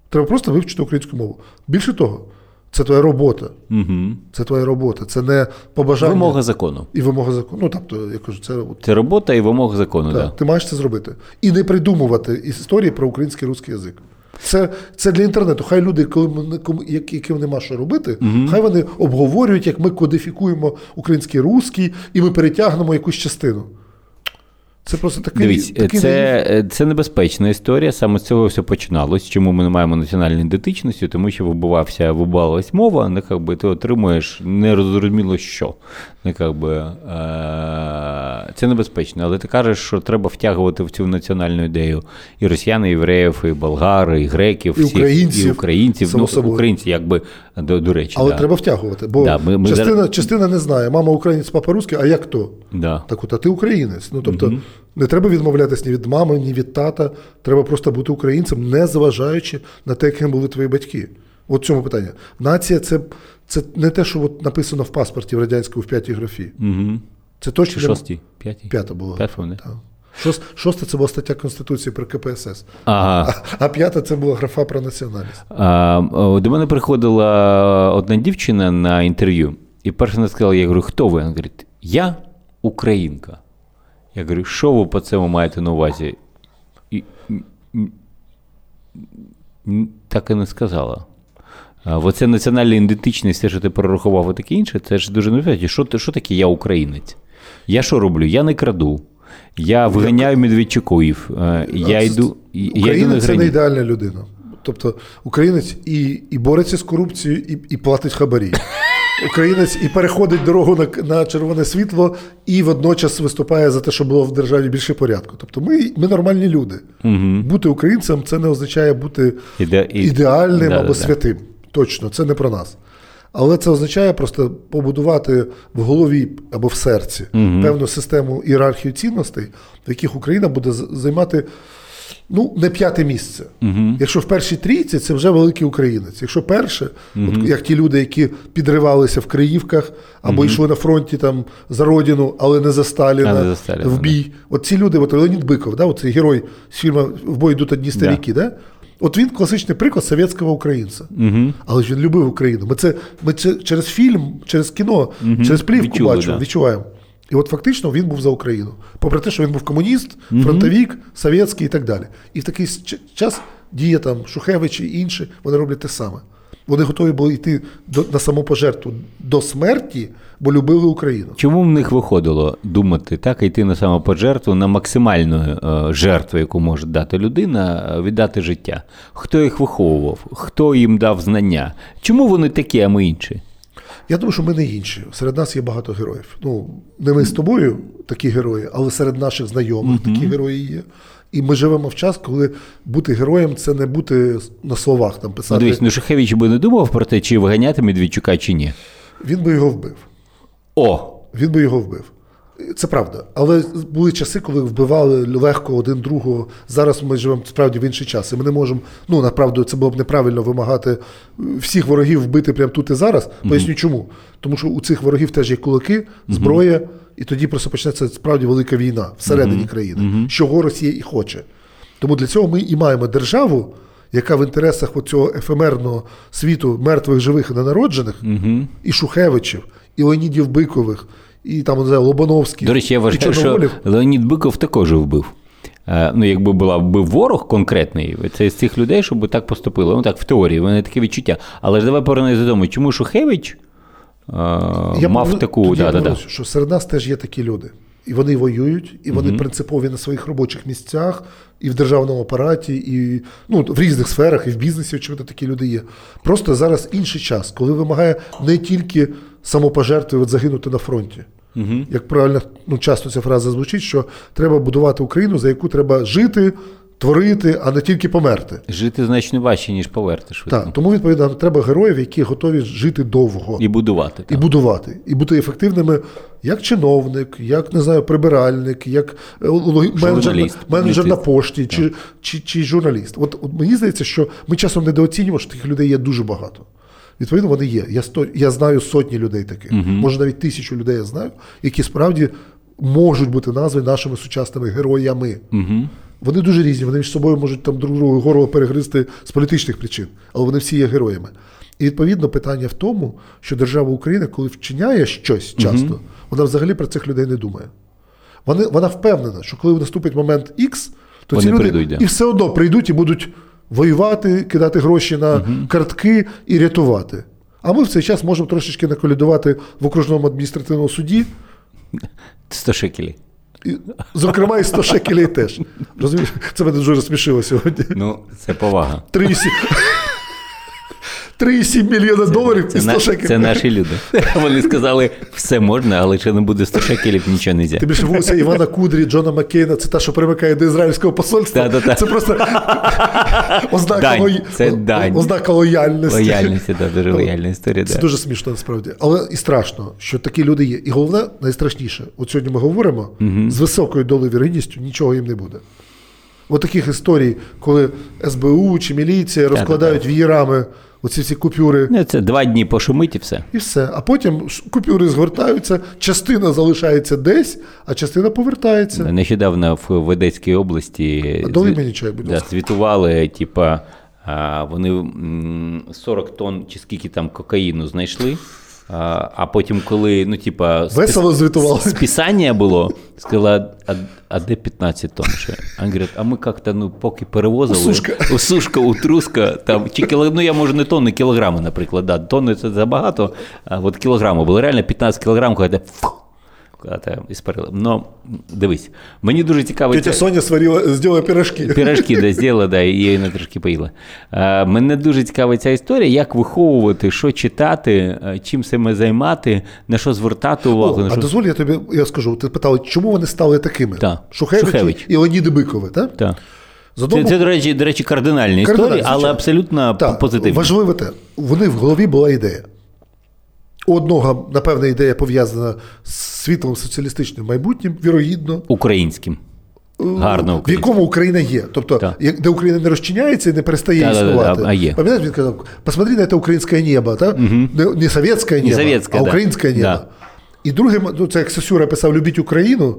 Треба просто вивчити українську мову. Більше того, це твоя робота. Угу. Це твоя робота. Це не побажання Вимога закону. і вимога закону. Ну, тобто, я кажу, це от Це робота і вимога закону, так, так. Ти маєш це зробити. І не придумувати історії про український русський язик. Це, це для інтернету. Хай люди, коли яким нема що робити, хай вони обговорюють, як ми кодифікуємо український русський, і ми перетягнемо якусь частину. Це просто такий. Дивіться, такий це, це небезпечна історія. Саме з цього все починалось. Чому ми не маємо національної ідентичності? Тому що вибивався, вибивалась мова, не як би ти отримуєш нерозуміло що. Не як би, е- це небезпечно. Але ти кажеш, що треба втягувати в цю національну ідею і росіян, і євреїв, і болгар, і греків, І всіх, українців, і українців. Ну, українці, якби до, до речі, Але да. треба втягувати. Бо Да, ми- ми частина, зараз- частина не знає, мама українець, папа русський, а як то? Да. Так от, а ти українець. Ну тобто не треба відмовлятися ні від мами, ні від тата. Треба просто бути українцем, не зважаючи на те, яким були твої батьки. От в цьому питання. Нація це, це не те, що от написано в паспорті в радянському в п'ятій графі. Угу. Це точно шостій? П'ятій? п'ята була. П'ята, не? Так. Шост- Шоста це була стаття Конституції про КПСС, Ага. а п'ята це була графа про національність. А, до мене приходила одна дівчина на інтерв'ю, і перше вона сказала: я говорю, хто ви? Вона говорить, я українка. Я говорю, що ви по цьому маєте на увазі? І, так і не сказала. Оце національна ідентичність, те, що ти перерахував і таке інше, це ж дуже небезпечно. Що, що таке я українець? Я що роблю? Я не краду. Я виганяю Медведчуків. Я йду, я йду на Українець це не ідеальна людина. Тобто українець і, і бореться з корупцією, і, і платить хабарі. Українець і переходить дорогу на, на червоне світло, і водночас виступає за те, щоб було в державі більше порядку. Тобто ми, ми нормальні люди. Бути українцем це не означає бути Іде- ідеальним Да, або да, да. святим. Точно, це не про нас. Але це означає просто побудувати в голові або в серці певну систему ієрархію цінностей, в яких Україна буде займати ну, не п'яте місце. Якщо в першій трійці, це вже великий українець. Якщо перше, от, як ті люди, які підривалися в Криївках або йшли на фронті там за родину, але не за Сталіна, А, не за Сталіна, в бій. От ці люди, от Леонід Биков, да, цей герой з фільму В бой йдуть одні старіки, да. От він класичний приклад совєтського українця. Угу. Але ж він любив Україну. Ми це, ми це через фільм, через кіно, через плівку Відчули, бачимо, да. відчуваємо. І от фактично він був за Україну. Попри те, що він був комуніст, фронтовік, совєтський і так далі. І в такий час діє там Шухевич і інші, вони роблять те саме. Вони готові були йти до, на самопожертву до смерті, бо любили Україну. Чому в них виходило думати так, йти на самопожертву, на максимальну е, жертву, яку може дати людина, е, віддати життя? Хто їх виховував? Хто їм дав знання? Чому вони такі, а ми інші? Я думаю, що ми не інші. Серед нас є багато героїв. Ну, не ми з тобою такі герої, але серед наших знайомих такі герої є. І ми живемо в час, коли бути героєм це не бути на словах там Ну, писати. дивись, ну Шухевич би не думав про те, чи виганяти Медведчука, чи ні. Він би його вбив. О! Він би його вбив. Це правда. Але були часи, коли вбивали легко один другого. Зараз ми живемо справді в інший час. І ми не можемо, ну направду, це було б неправильно вимагати всіх ворогів вбити прямо тут і зараз. Поясню чому. Тому що у цих ворогів теж є кулаки, зброя, і тоді просто почнеться справді велика війна всередині країни, чого Росія і хоче. Тому для цього ми і маємо державу, яка в інтересах цього ефемерного світу мертвих, живих і ненароджених, і Шухевичів, і Леонідів Бикових, і там не знаю, Лобановський. До речі, я вважаю, що Леонід Биков також вбив. Е, Ну, якби була би ворог конкретний, це з цих людей, щоб так поступило. Ну так, в теорії, вони таке відчуття. Але ж давай повернемося додому. Чому Шухевич е, мав поверну- таку. тоді Да, я да, да. що серед нас теж є такі люди. І вони воюють, і вони принципові на своїх робочих місцях, і в державному апараті, і ну, в різних сферах, і в бізнесі, очевидно, такі люди є. Просто зараз інший час, коли вимагає не тільки самопожертви от загинути на фронті. Як правильно ну, часто ця фраза звучить, що треба будувати Україну, за яку треба жити, творити, а не тільки померти. Жити значно важче, ніж поверти швидко. Так, тому відповідно треба героїв, які готові жити довго І будувати. і будувати, і бути ефективними як чиновник, як не знаю, прибиральник, як е, менеджер, менеджер на пошті чи, чи, чи журналіст. От, от мені здається, що ми часом недооцінюємо, що таких людей є дуже багато. Відповідно, вони є. Я, сто, я знаю сотні людей таких, може навіть тисячу людей я знаю, які справді можуть бути названі нашими сучасними героями. Вони дуже різні, вони між собою можуть там друг другу горло перегризти з політичних причин, але вони всі є героями. І відповідно питання в тому, що держава Україна, коли вчиняє щось часто, вона взагалі про цих людей не думає. Вони, вона впевнена, що коли наступить момент X, то Вони ці люди прийдуть, і все одно прийдуть і будуть воювати, кидати гроші на картки і рятувати. А ми в цей час можемо трошечки наколядувати в окружному адміністративному суді, 100 шекелів. І, зокрема, і 100 шекелей теж. Розумієш, це мене дуже розсмішило сьогодні. Ну, це повага. 3,7 3,7 мільйона доларів і Це, 100 на, шекелей. це наші люди. Вони сказали, все можна, але якщо не буде 100 шекелів, нічого не можна. Ти більше вулиця Івана Кудрі, Джона Маккейна, це та, що примикає до ізраїльського посольства. Та-та-та. Це просто ознака, Дань. лої- Це дань. ознака лояльності. Лояльність, це дуже лояльна історія. Це Да. дуже смішно насправді. Але і страшно, що такі люди є. І головне, найстрашніше, от сьогодні ми говоримо, з високою долею вірогідністю нічого їм не буде. От таких історій, коли СБУ чи міліція розкладають вієрами оці всі купюри. Не, Це два дні пошумить і все. І все. А потім купюри згортаються, частина залишається десь, а частина повертається. Нещодавно в в Одеській області А мені чай, будь да, ласка. звітували, типа, вони м, 40 тонн чи скільки там кокаїну знайшли. А, потім, коли, ну, типа, Весело звітували. списання було, сказала, а, а де 15 тонн ще? А він говорить, а ми як-то, ну, поки перевозили. У Сушка. У Сушка, у Труска, там, чи кіло, ну, я можу не тонни, кілограми, наприклад, да, тонни це забагато, а от кілограми було реально 15 кілограм, коли ти іспарили. Ну, дивись, мені дуже цікаво. Тетя Соня сварила, зробила пирожки. Пірожки де зробила, да, і її не трошки поїла. Е, мене дуже цікавить ця історія, як виховувати, що читати, чим себе займати, на що звертати увагу. О, на а що... дозволь, я тобі я скажу, ти питали, чому вони стали такими? Так. Шухевич, Шухевич. і Леоніди Бикови, так? Так. З Це, це, до речі, до речі, кардинальні Кардинальні, історії, але абсолютно Так, позитивні. Важливе те, вони в голові була ідея. У одного, напевне, ідея пов'язана з світлом соціалістичним майбутнім, вірогідно, Українським. Гарно в якому Україна є. Тобто, Так. де Україна не розчиняється і не перестає Да-да-да, існувати. а є. Пам'ятаєте, він казав, посмотри на це українське небо, так? Не, не совєтське небо, не а да. українське небо. І друге, ну це як Сосюра писав Любіть Україну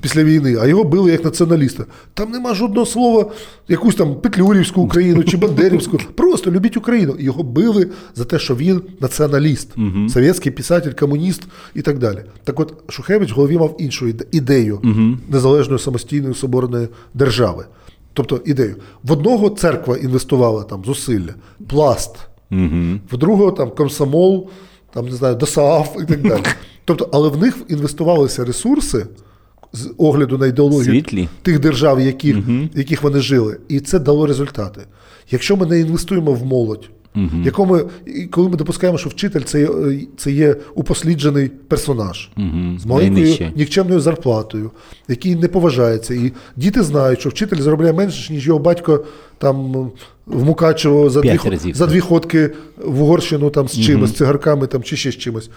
після війни, а його били як націоналіста. Там нема жодного слова, якусь там Петлюрівську Україну чи Бандерівську. Просто любіть Україну. І Його били за те, що він націоналіст, совєтський писатель, комуніст і так далі. Так от Шухевич в голові мав іншу іде- ідею незалежної самостійної соборної держави. Тобто ідею. В одного церква інвестувала там зусилля, пласт, в другого там комсомол, там не знаю, ДОСААФ і так далі. Тобто, але в них інвестувалися ресурси з огляду на ідеологію Світлі. тих держав, яких, яких вони жили, і це дало результати. Якщо ми не інвестуємо в молодь, яку ми, коли ми допускаємо, що вчитель це, е, це є упосліджений персонаж з маленькою нікчемною зарплатою, який не поважається. І діти знають, що вчитель заробляє менше, ніж його батько там в Мукачево за дві, П'ять разів, за так. дві ходки в Угорщину там з чимось, з цигарками там, чи ще з чимось.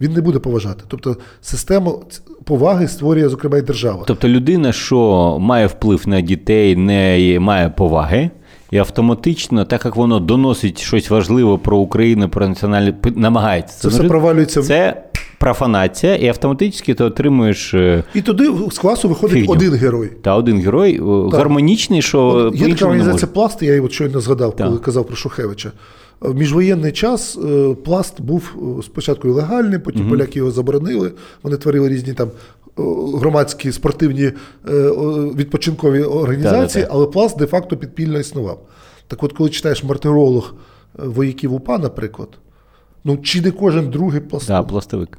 він не буде поважати. Тобто систему поваги створює, зокрема, і держава. Тобто людина, що має вплив на дітей, не має поваги, і автоматично, так як воно доносить щось важливе про Україну, про національне п- намагається Це все провалюється Це профанація, і автоматично ти отримуєш е, І туди з класу виходить Фігню. один герой. та один герой е, гармонічний, що От є така організація. Пласт, я от щойно згадав, Так. коли казав про Шухевича. В міжвоєнний час е, пласт був е, спочатку легальний, потім поляки його заборонили. Вони творили різні там е, громадські спортивні е, відпочинкові організації, Так-так-так. але пласт де-факто підпільно існував. Так от, коли читаєш мартиролог е, вояків УПА, наприклад, ну чи не кожен другий пластун? Да, пластовик.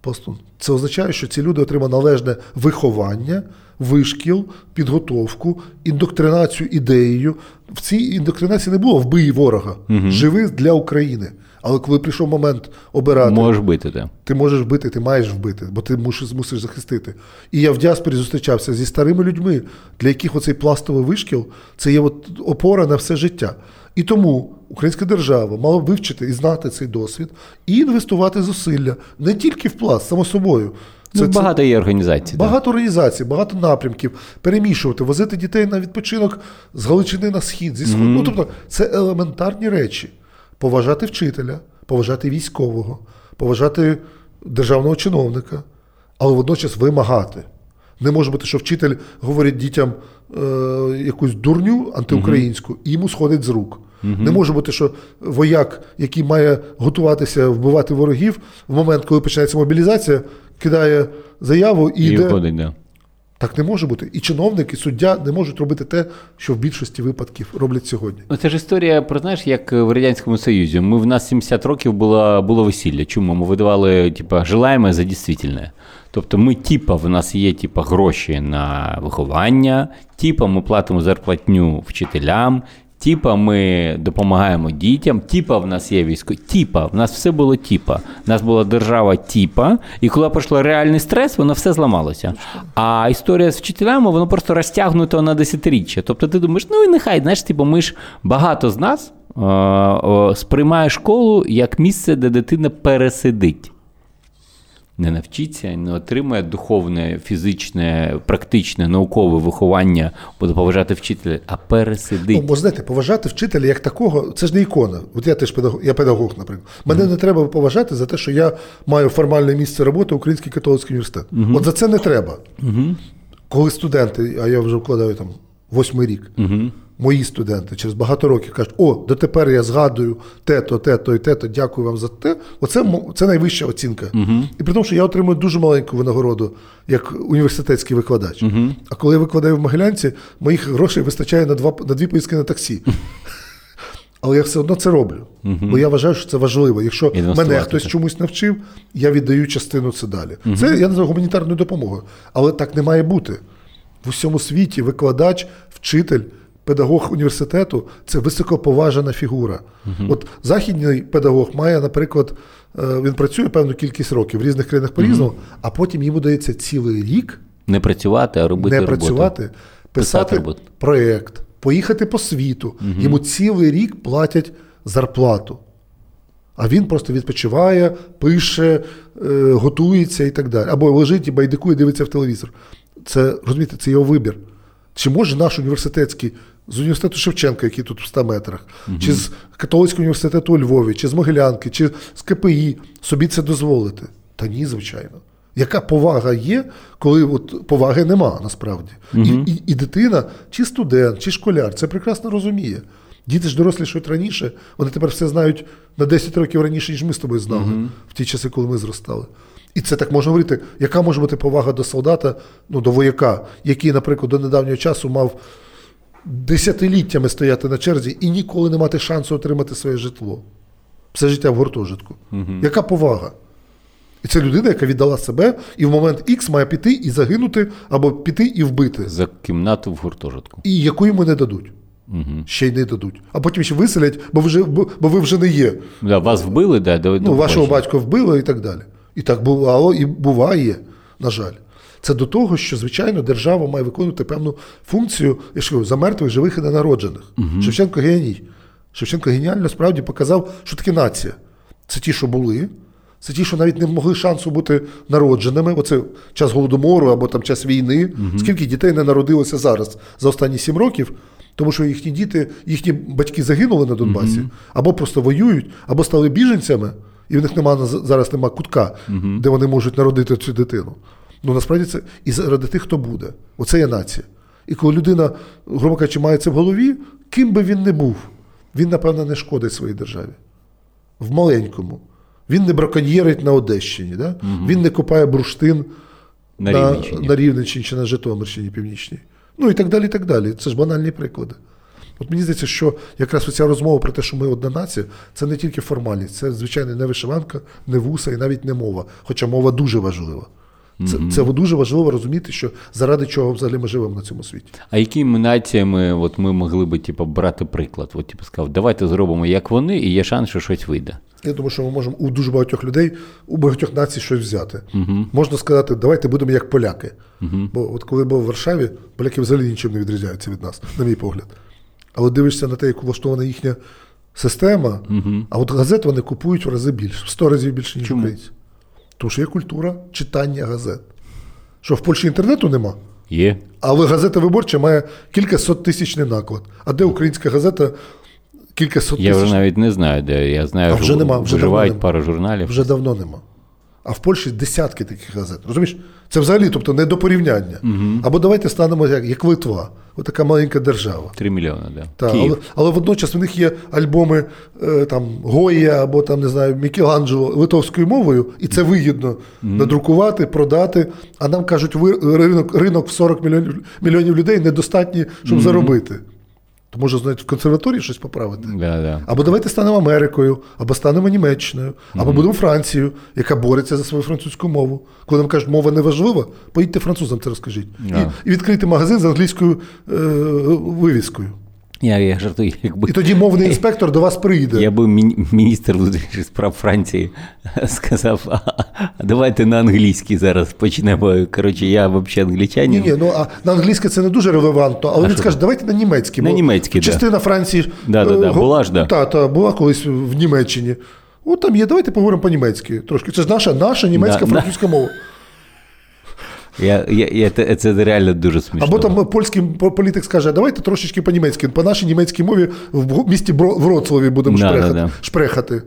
Пластун. Це означає, що ці люди отримали належне виховання, вишкіл, підготовку, індоктринацію ідеєю. В цій індоктринації не було вбий ворога, живи для України. Але коли прийшов момент обирати, Можеш бити, так. ти можеш вбити, ти маєш вбити, бо ти мусиш, мусиш захистити. І я в діаспорі зустрічався зі старими людьми, для яких оцей пластовий вишкіл це є от опора на все життя. І тому українська держава мала вивчити і знати цей досвід і інвестувати зусилля не тільки в пласт, само собою. Ну, багато є організацій. да. Багато організацій, багато напрямків, перемішувати, возити дітей на відпочинок з Галичини на схід, зі сходу. Ну, тобто, це елементарні речі. Поважати вчителя, поважати військового, поважати державного чиновника, але водночас вимагати. Не може бути, що вчитель говорить дітям е, якусь дурню антиукраїнську, і йому сходить з рук. Не може бути, що вояк, який має готуватися вбивати ворогів, в момент, коли починається мобілізація, кидає заяву і, І йде. виходить, да. Так не може бути. І чиновник, і суддя не можуть робити те, що в більшості випадків роблять сьогодні. Ну, Це ж історія про знаєш, як в Радянському Союзі. Ми в нас 70 років було, було весілля. Чому? Ми видавали, типа, желаємо за дійсне. Тобто ми, типа, в нас є типа, гроші на виховання, типа ми платимо зарплатню вчителям, типа ми допомагаємо дітям, типа в нас є військо. Типа, в нас все було типа. У нас була держава типа, і коли пройшло реальний стрес, воно все зламалося. А історія з вчителями, воно просто розтягнуто на десятиріччя. Тобто ти думаєш, ну і нехай, знаєш, типу, ми ж багато з нас е, е, сприймає школу як місце, де дитина пересидить. Не навчиться, не отримає духовне, фізичне, практичне, наукове виховання, буде поважати вчителя, а пересидить. Ну, бо знаєте, поважати вчителя як такого, це ж не ікона. От я теж педагог, я педагог, наприклад. Мене не треба поважати за те, що я маю формальне місце роботи Український католицький університет. От за це не треба. Коли студенти, а я вже вкладаю там восьмий рік, мої студенти через багато років кажуть, о, дотепер я згадую те-то, те-то і те-то, дякую вам за те. Оце це найвища оцінка. І при тому, що я отримую дуже маленьку винагороду як університетський викладач. А коли я викладаю в Могилянці, моїх грошей вистачає на, два, на дві поїздки на таксі. Але я все одно це роблю. Бо я вважаю, що це важливо. Якщо мене хтось це. чомусь навчив, я віддаю частину це далі. Це я називаю гуманітарною допомогою. Але так не має бути. В усьому світі викладач, вчитель, педагог університету це високоповажена фігура. От західний педагог має, наприклад, е, він працює певну кількість років в різних країнах по-різному, а потім йому дається цілий рік Не працювати, а робити не роботу. працювати, писати роботу. проєкт, поїхати по світу. Йому цілий рік платять зарплату. А він просто відпочиває, пише, е, готується і так далі. Або лежить і байдикує, дивиться в телевізор. Це розумієте, це його вибір. Чи може наш університетський з університету Шевченка, який тут в 100 метрах, чи з католицького університету у Львові, чи з Могилянки, чи з КПІ собі це дозволити? Та ні, звичайно. Яка повага є, коли от поваги нема насправді? І, і, і дитина, чи студент, чи школяр, це прекрасно розуміє. Діти ж дорослішають раніше, вони тепер все знають на 10 років раніше, ніж ми з тобою знали в ті часи, коли ми зростали. І це так можна говорити, яка може бути повага до солдата, ну до вояка, який, наприклад, до недавнього часу мав десятиліттями стояти на черзі і ніколи не мати шансу отримати своє житло. Все життя в гуртожитку. Яка повага? І це людина, яка віддала себе, і в момент Х має піти і загинути, або піти і вбити. За кімнату в гуртожитку. І яку йому не дадуть. Ще й не дадуть. А потім ще виселять, бо вже, бо, бо ви вже не є. Да, вас вбили, да, до, Ну, вашого батька вбили і так далі. І так бувало, і буває, на жаль. Це до того, що, звичайно, держава має виконувати певну функцію я ж кажу, за мертвих, живих і ненароджених. Шевченко геній. Шевченко геніально справді показав, що таке нація. Це ті, що були, Це ті, що навіть не могли шансу бути народженими. Оце час голодомору або там час війни. Скільки дітей не народилося зараз за останні сім років, тому що їхні діти, їхні батьки загинули на Донбасі, або просто воюють, або стали біженцями, і в них нема зараз нема кутка, де вони можуть народити цю дитину. Ну насправді це і заради тих, хто буде. Оце є нація. І коли людина, грубо кажучи, має це в голові, ким би він не був, він, напевно, не шкодить своїй державі. В маленькому. Він не браконьєрить на Одещині, да? він не копає бурштин На на, на Рівненщині чи на Житомирщині Північній. Ну і так далі. і так далі. Це ж банальні приклади. От мені здається, що якраз ця розмова про те, що ми одна нація, це не тільки формальність, це, звичайно, не вишиванка, не вуса і навіть не мова. Хоча мова дуже важлива. Це, це дуже важливо розуміти, що заради чого взагалі ми живемо на цьому світі. А якими націями от ми могли би типу, брати приклад? От, типу, сказав, давайте зробимо як вони, і є шанс, що щось вийде. Я думаю, що ми можемо у дуже багатьох людей, у багатьох націй щось взяти. Можна сказати, давайте будемо як поляки. Бо от коли був в Варшаві, поляки взагалі нічим не відрізняються від нас, на мій погляд. Але дивишся на те, як влаштована їхня система, а от газет вони купують в рази більше, в 100 разів більше, ніж Чому? українці. Тому що є культура читання газет. Що в Польщі інтернету нема, Є. але газета виборча має кількасот тисячний наклад. А де українська газета кількасот Я тисяч? вже навіть не знаю, де. Я знаю, А вже що нема, вже виживають нема. пару журналів. Вже давно нема. А в Польщі десятки таких газет. Розумієш? Це взагалі, тобто, не до порівняння. Або давайте станемо як, як Литва, отака маленька держава. Три мільйони, да. Та, Київ. але, але водночас в них є альбоми е, там, Гоя або там, не знаю, Мікеланджело литовською мовою, і це вигідно надрукувати, продати. А нам кажуть, ви, ринок, ринок в 40 мільйонів, мільйонів людей недостатній, щоб заробити. То може, знаєте, в консерваторії щось поправити. Да, да. Або давайте станемо Америкою, або станемо Німеччиною, або будемо Францією, яка бореться за свою французьку мову. Коли нам кажуть, мова не важлива, поїдьте французам це розкажіть. Yeah. І, і відкрийте магазин з англійською е, вивіскою. Я, я жартую, якби. І тоді мовний інспектор до вас прийде. Я би міністр внутрішніх справ Франції сказав, а, а давайте на англійський зараз почнемо. Коротше, я взагалі Ні, англічанин. ні, ну а на англійське це не дуже релевантно, але він що скаже, давайте на німецький. На німецький, да. Частина Франції. Да, да, да, е, була ж, да. Та, та, була колись в Німеччині. От там є, давайте поговоримо по-німецьки. Трошки. Це ж наша, наша німецька Да, французька мова. Я, я, я, це, це реально дуже смішно. Або там польський політик скаже, давайте трошечки по-німецьки, по нашій німецькій мові в місті Вроцлаві будемо Да, шпрехати, да, да. шпрехати.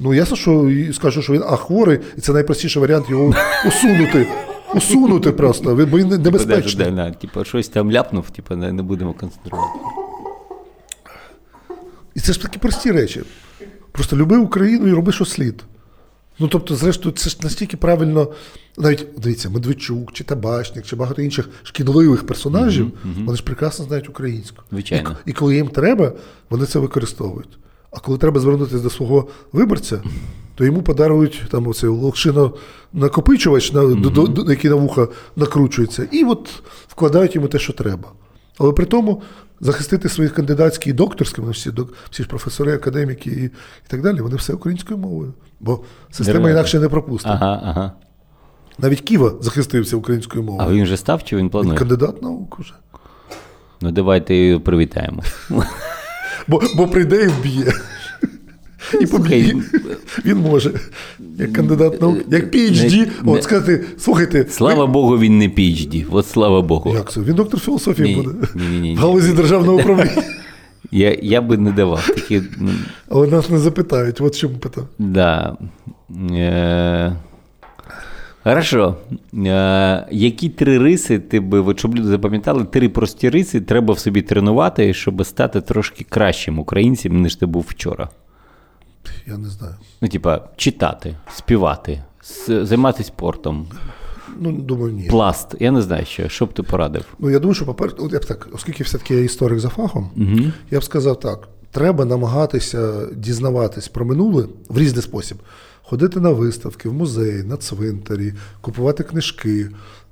Ну, ясно, що скажу, що він а хворий, і це найпростіший варіант його усунути. Усунути просто, бо він небезпечний. Да, да, да, типу, щось там ляпнув, типу, не будемо концентрувати. І це ж такі прості речі. Просто люби Україну і роби, що слід. Ну, тобто, зрештою, це ж настільки правильно, навіть дивіться, Медведчук, чи Табачник, чи багато інших шкідливих персонажів, вони ж прекрасно знають українську. Звичайно. І, і коли їм треба, вони це використовують. А коли треба звернутися до свого виборця, то йому подарують там оцей локшино накопичувач, на, до, до, до- який на вуха накручується, і от вкладають йому те, що треба. Але при тому захистити своїх кандидатські і докторські, вони всі, всі ж професори, академіки і, і так далі, вони все українською мовою. Бо система інакше не пропустить. Ага, ага. Навіть Ківа захистився українською мовою. А він вже став чи він Він кандидат наук уже. Ну давайте його привітаємо. Бо, бо прийде і вб'є. І. Слухай, Він може, як кандидат наук, як PhD, Не- не- от сказати, слухайте, Слава Богу, він не PhD. От слава Богу. як це? Він доктор філософії Ні, буде. ні-ні-ні. В галузі державного управління. Я, я би не давав такі. ну, Але нас не запитають, от чому питав. Да. Е... Хорошо. Е... Які три риси ти би, от, щоб люди запам'ятали, три прості риси треба в собі тренувати, щоб стати трошки кращим українцем, ніж ти був вчора. Я не знаю. Ну, типа, читати, співати, займатися спортом, Ну, думаю, ні. пласт. Я не знаю що. Що б ти порадив? Ну, я думаю, що, по-перше, от я б так, оскільки все-таки я історик за фахом, я б сказав так: треба намагатися дізнаватись про минуле в різний спосіб. Ходити на виставки, в музеї, на цвинтарі, купувати книжки,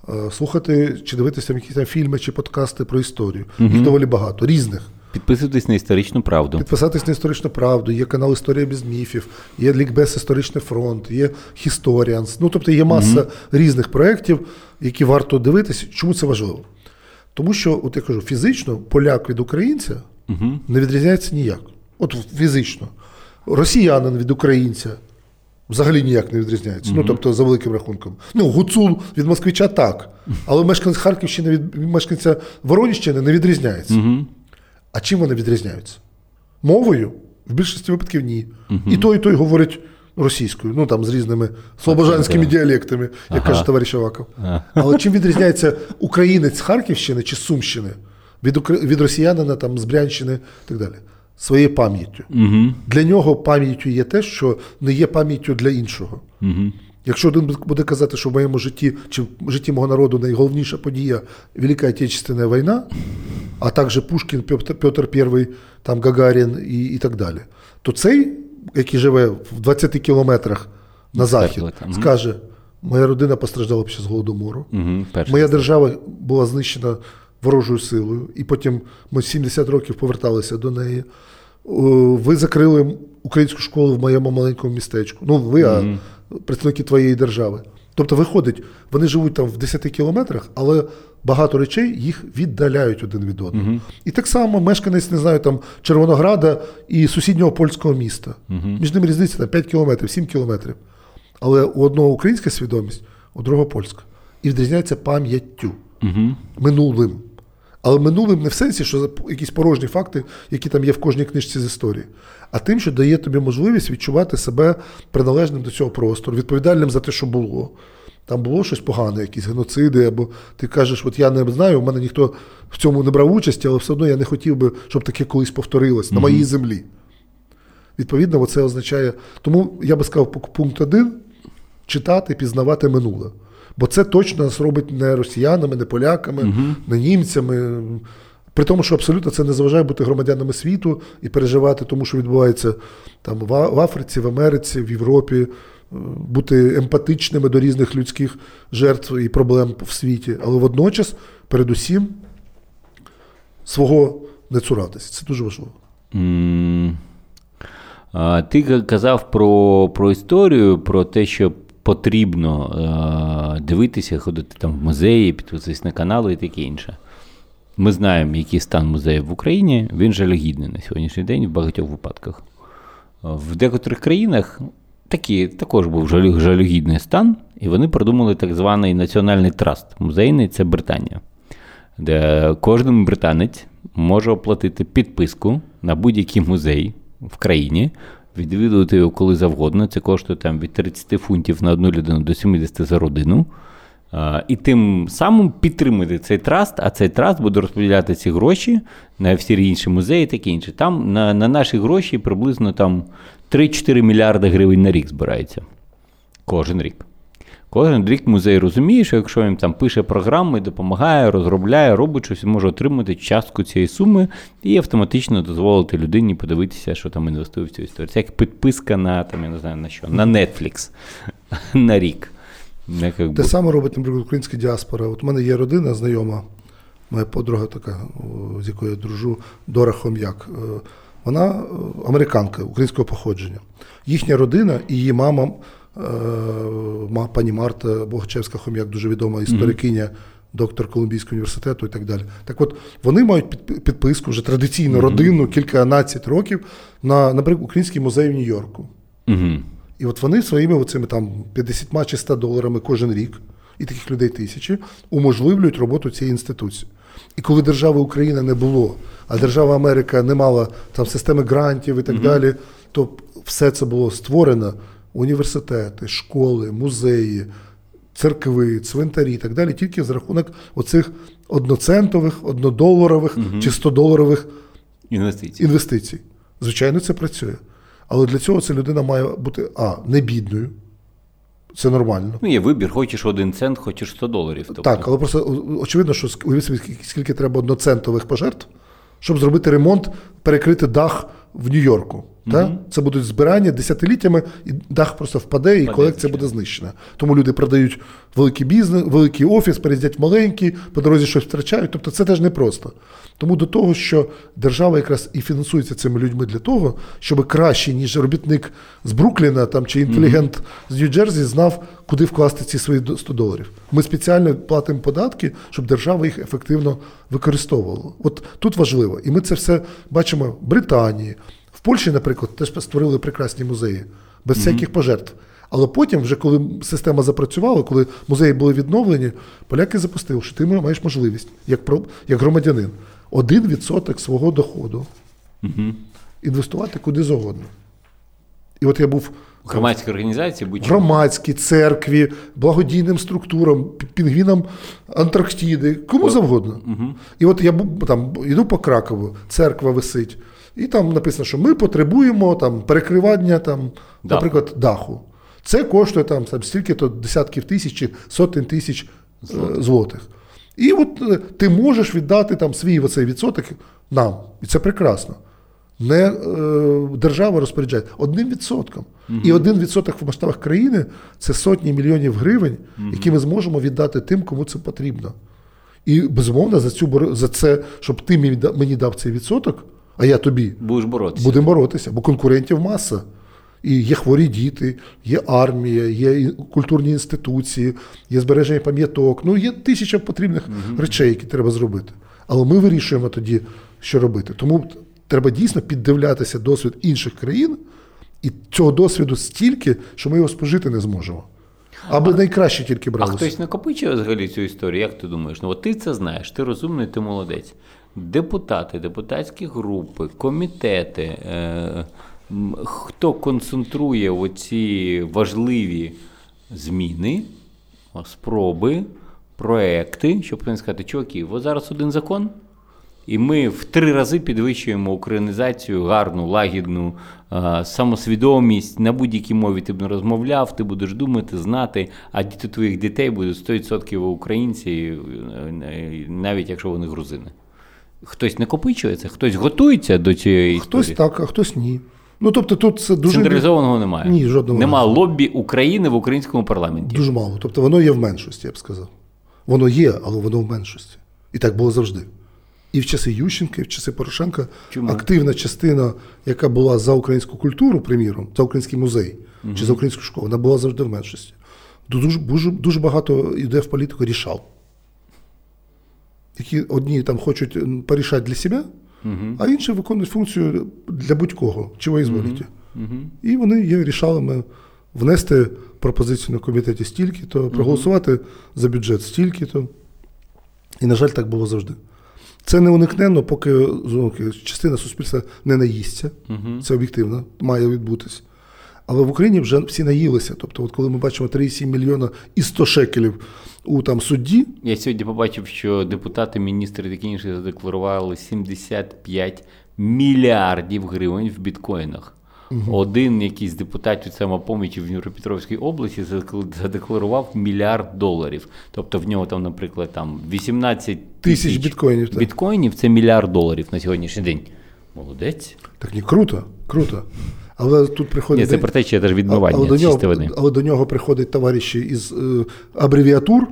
е, слухати чи дивитися якісь там фільми чи подкасти про історію. Їх доволі багато, різних. Підписуйтесь на історичну правду. Підписатись на історичну правду, є канал Історія без міфів, є Лікбез Історичний фронт, є Historians. Ну, тобто є маса різних проєктів, які варто дивитися. Чому це важливо? Тому що, от я кажу, фізично поляк від українця не відрізняється ніяк. От фізично. Росіянин від українця взагалі ніяк не відрізняється. Ну, тобто, за великим рахунком. Ну, гуцул від москвича так. Але мешканець Харківщини від мешканця Воронівщини не відрізняється. Угу. А чим вони відрізняються? Мовою? В більшості випадків ні. І той, і той говорить російською, ну там з різними слобожанськими діалектами, як Ага. каже товариш Аваков. Ага. Але чим відрізняється українець з Харківщини чи Сумщини від, від росіянина там, з Брянщини і так далі? Своєю пам'яттю. Угу. Для нього пам'яттю є те, що не є пам'яттю для іншого. Угу. Якщо один буде казати, що в моєму житті чи в житті мого народу найголовніша подія Велика Отечественна війна, а також Пушкін, Петр, І, там Гагарін і, і так далі, то цей, який живе в 20 кілометрах на захід, скаже: моя родина постраждала під час голодомору, моя держава була знищена ворожою силою, і потім ми 70 років поверталися до неї. Ви закрили українську школу в моєму маленькому містечку. Ну, ви, а представники твоєї держави. Тобто, виходить, вони живуть там в 10 кілометрах, але багато речей їх віддаляють один від одного. І так само мешканець, не знаю, там Червонограда і сусіднього польського міста. Між ними різниця там 5 кілометрів, 7 кілометрів. Але у одного українська свідомість, у другого польська. І відрізняється пам'яттю Угу. минулим. Але минулим не в сенсі, що якісь порожні факти, які там є в кожній книжці з історії, а тим, що дає тобі можливість відчувати себе приналежним до цього простору, відповідальним за те, що було. Там було щось погане, якісь геноциди, або ти кажеш, от я не знаю, у мене ніхто в цьому не брав участі, але все одно я не хотів би, щоб таке колись повторилось на моїй землі. Відповідно, це означає. Тому я би сказав, пункт один читати, пізнавати минуле. Бо це точно нас робить не росіянами, не поляками, не німцями. При тому, що абсолютно це не заважає бути громадянами світу і переживати тому, що відбувається там в Африці, в Америці, в Європі, е, бути емпатичними до різних людських жертв і проблем в світі. Але водночас, передусім, свого не цуратися. Це дуже важливо. Ти казав про, про історію, про те, що потрібно е, дивитися, ходити там в музеї, підписатись на канали і таке інше. Ми знаємо, який стан музеїв в Україні. Він жалюгідний на сьогоднішній день в багатьох випадках. В декотрих країнах такі, також був жалю- жалюгідний стан, і вони придумали так званий національний траст. Музейний це Британія де кожен британець може оплатити підписку на будь-який музей в країні, відвідувати його коли завгодно. Це коштує там від 30 фунтів на одну людину до 70 за родину. А, І тим самим підтримати цей траст, а цей траст буде розподіляти ці гроші на всі інші музеї таке інше. Там на, на наші гроші приблизно там 3-4 мільярди гривень на рік збирається. Кожен рік. Кожен рік музей розуміє, що якщо він там пише програми, допомагає, розробляє, робить щось, може отримати частку цієї суми і автоматично дозволити людині подивитися, що там інвестує в цю історію. Це як підписка на там, я не знаю на що, на Netflix на рік. Не, як Те саме робить, наприклад, українська діаспора. От у мене є родина знайома, моя подруга така, з якою я дружу, Дора Хом'як. Е, Вона е, американка українського походження. Їхня родина і її мама, е, пані Марта Богачевська Хом'як, дуже відома історикиня, доктор Колумбійського університету і так далі. Так от, вони мають підписку вже традиційно родинну, кільканадцять років на, наприклад, Український музей в Нью-Йорку. Мгм. І от вони своїми оцими там 50 чи 100 доларами кожен рік, і таких людей тисячі, уможливлюють роботу цієї інституції. І коли держави Україна не було, а держава Америка не мала там системи грантів і так далі, то все це було створено: університети, школи, музеї, церкви, цвинтарі і так далі, тільки за рахунок оцих одноцентових, однодоларових чи 100-доларових Інвестиції. інвестицій. Звичайно, це працює. Але для цього ця людина має бути а, не бідною. Це нормально. Ну, є вибір, хочеш один цент, хочеш 100 доларів. Тобто. Так, але просто очевидно, що уявіть собі, скільки, треба одноцентових пожертв, щоб зробити ремонт, перекрити дах в Нью-Йорку. Та? Це будуть збирання десятиліттями, і дах просто впаде, і колекція буде знищена. Тому люди продають великий бізнес, великий офіс, переїздять в маленький, по дорозі щось втрачають. Тобто це теж непросто. Тому до того, що держава якраз і фінансується цими людьми для того, щоб краще, ніж робітник з Брукліна там, чи інтелігент з Нью-Джерсі знав, куди вкласти ці свої до- 100 доларів. Ми спеціально платимо податки, щоб держава їх ефективно використовувала. От тут важливо. І ми це все бачимо в Британії. В Польщі, наприклад, теж створили прекрасні музеї без всяких пожертв. Але потім, вже коли система запрацювала, коли музеї були відновлені, поляки запустили, що ти маєш можливість, як, як громадянин, 1% свого доходу інвестувати куди завгодно. І от я був Громадські організації будь громадській церкві, благодійним структурам, пінгвінам Антарктиди, кому завгодно. І от я був там, йду по Кракову, церква висить, і там написано, що ми потребуємо там, перекривання, там, Даху. наприклад, даху. Це коштує там, там стільки-то десятків тисяч чи сотень тисяч злотих. злотих. І от е, ти можеш віддати там свій оцей відсоток нам. І це прекрасно. Не е, держава розпоряджає одним відсотком. І один відсоток в масштабах країни це сотні мільйонів гривень, які ми зможемо віддати тим, кому це потрібно. І безумовно за цю за це, щоб ти мені мені дав цей відсоток, а я тобі, будеш боротися. будемо боротися, бо конкурентів маса. І є хворі діти, є армія, є культурні інституції, є збереження пам'яток. Ну, є тисяча потрібних речей, які треба зробити. Але ми вирішуємо тоді, що робити. Тому треба дійсно піддивлятися досвід інших країн, і цього досвіду стільки, що ми його спожити не зможемо. Аби найкраще тільки А хтось накопичує взагалі цю історію? Як ти думаєш? Ну, от ти це знаєш, ти розумний, ти молодець. Депутати, депутатські групи, комітети, е, хто концентрує оці важливі зміни, спроби, проекти, щоб сказати, чуваки, от зараз один закон, і ми в три рази підвищуємо українізацію, гарну, лагідну, самосвідомість. На будь-якій мові ти б не розмовляв, ти будеш думати, знати, а діти твоїх дітей будуть 100% українці, навіть якщо вони грузини. Хтось накопичується, хтось готується до цієї Хтось історії. так, а хтось ні. Ну тобто тут це дуже, Централізованого немає. Ні, жодного Нема лоббі України в українському парламенті. дуже мало. Тобто воно є в меншості, я б сказав. Воно є, але воно в меншості. І так було завжди. І в часи Ющенка, і в часи Порошенка Чому? активна частина, яка була за українську культуру, приміром, за український музей чи за українську школу, вона була завжди в меншості. Дуже, дуже, дуже багато йде в політику рішал. Які одні там хочуть порішати для себе, а інші виконують функцію для будь-кого, чого і зволіте. І вони є рішалами внести пропозицію на комітеті стільки-то, проголосувати за бюджет стільки-то. І, на жаль, так було завжди. Це не уникненно, поки частина суспільства не наїсться. Це об'єктивно, має відбутись. Але в Україні вже всі наїлися. Тобто, от коли ми бачимо 3,7 мільйона і 100 шекелів у там судді, Я сьогодні побачив, що депутати, міністри такі інші задекларували 75 мільярдів гривень в біткоїнах. Один якийсь депутат від самопомічі в Дніпропетровській області задекл- задекларував мільярд доларів. Тобто в нього там, наприклад, там 18 Тисяч біткоїнів, так. Біткоїнів це мільярд доларів на сьогоднішній день. Молодець. так ні, круто, круто. Але тут приходить. Ні, це про те, що теж відмивання але, до нього, води. але до нього приходять товариші із е, абревіатур,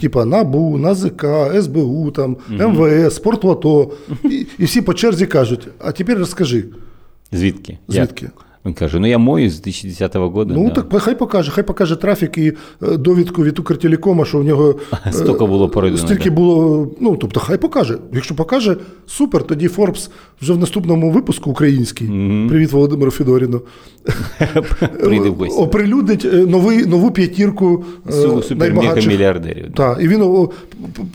типа НАБУ, НАЗК, СБУ, там, МВС, Спортлото. І, і всі по черзі кажуть: а тепер розкажи, Звідки? звідки? Як? Він каже: ну я мою з 2010 року. Ну да. так хай покаже, хай покаже трафік і е, довідку від Укртелекома, що в нього е, Стільки було пройдено, Стільки да. було. Ну тобто, хай покаже. Якщо покаже, супер. Тоді Форбс вже в наступному випуску український. Привіт, Володимиру Федоріну. Прийде в гості. Оприлюднить е, новий, нову п'ятірку е, мільярдерів. Так, і він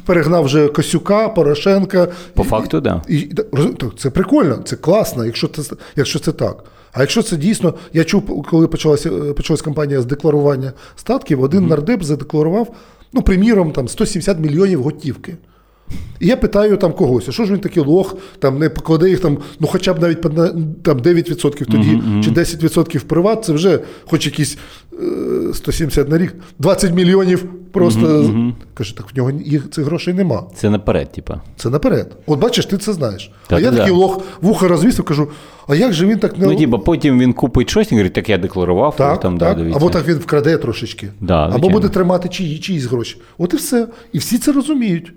перегнав вже Косюка, Порошенка. По факту, так. І, і, так, це прикольно, це класно, якщо це, якщо це так. А якщо це дійсно, я чув, коли почалася, е, почалась кампанія з декларування статків, один нардеп задекларував, ну, приміром, там 170 мільйонів готівки. І я питаю там когось, а що ж він такий лох, там не покладе їх там, ну хоча б навіть там 9% тоді, чи 10% в приват, це вже хоч якісь е, 170 на рік, 20 мільйонів просто. Каже, так в нього їх цих грошей нема. Це наперед, типа. Це наперед. От бачиш, ти це знаєш. Та а я ти такий да. лох вуха розвісив, кажу, а як же він так не Ну, типа, потім він купить щось і говорить, так я декларував, так, там, так. да, або так він вкраде трошечки, Да, або буде тримати чиї, чиїсь гроші. От і все. І всі це розуміють.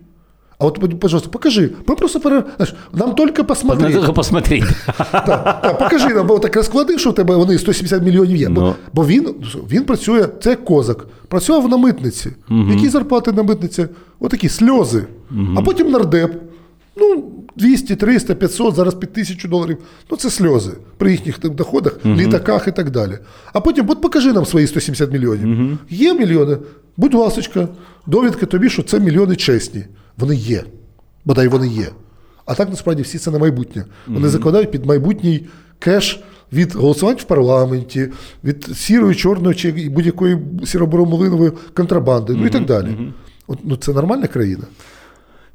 А от, пожалуйста, покажи. Ми просто знаєш, нам тільки посмотреть. Надо посмотреть. Так, покажи нам, бо так розклади, що в тебе вони 170 мільйонів є. Бо, бо він, він працює, це козак, працював на митниці. Які зарплати на митниці? Отакі сльози. А потім нардеп. Ну, 200, 300, 500, зараз під тисячу доларів. Ну це сльози при їхніх доходах, літаках і так далі. А потім, от покажи нам свої 170 мільйонів. Є мільйони, будь ласочка, довідки тобі, що це мільйони чесні. Вони є. Бодай вони є. А так насправді всі це на майбутнє. Вони закладають під майбутній кеш від голосувань в парламенті, від сірої, чорної чи будь-якої сіроборомолинової контрабанди, ну і так далі. От, ну це нормальна країна.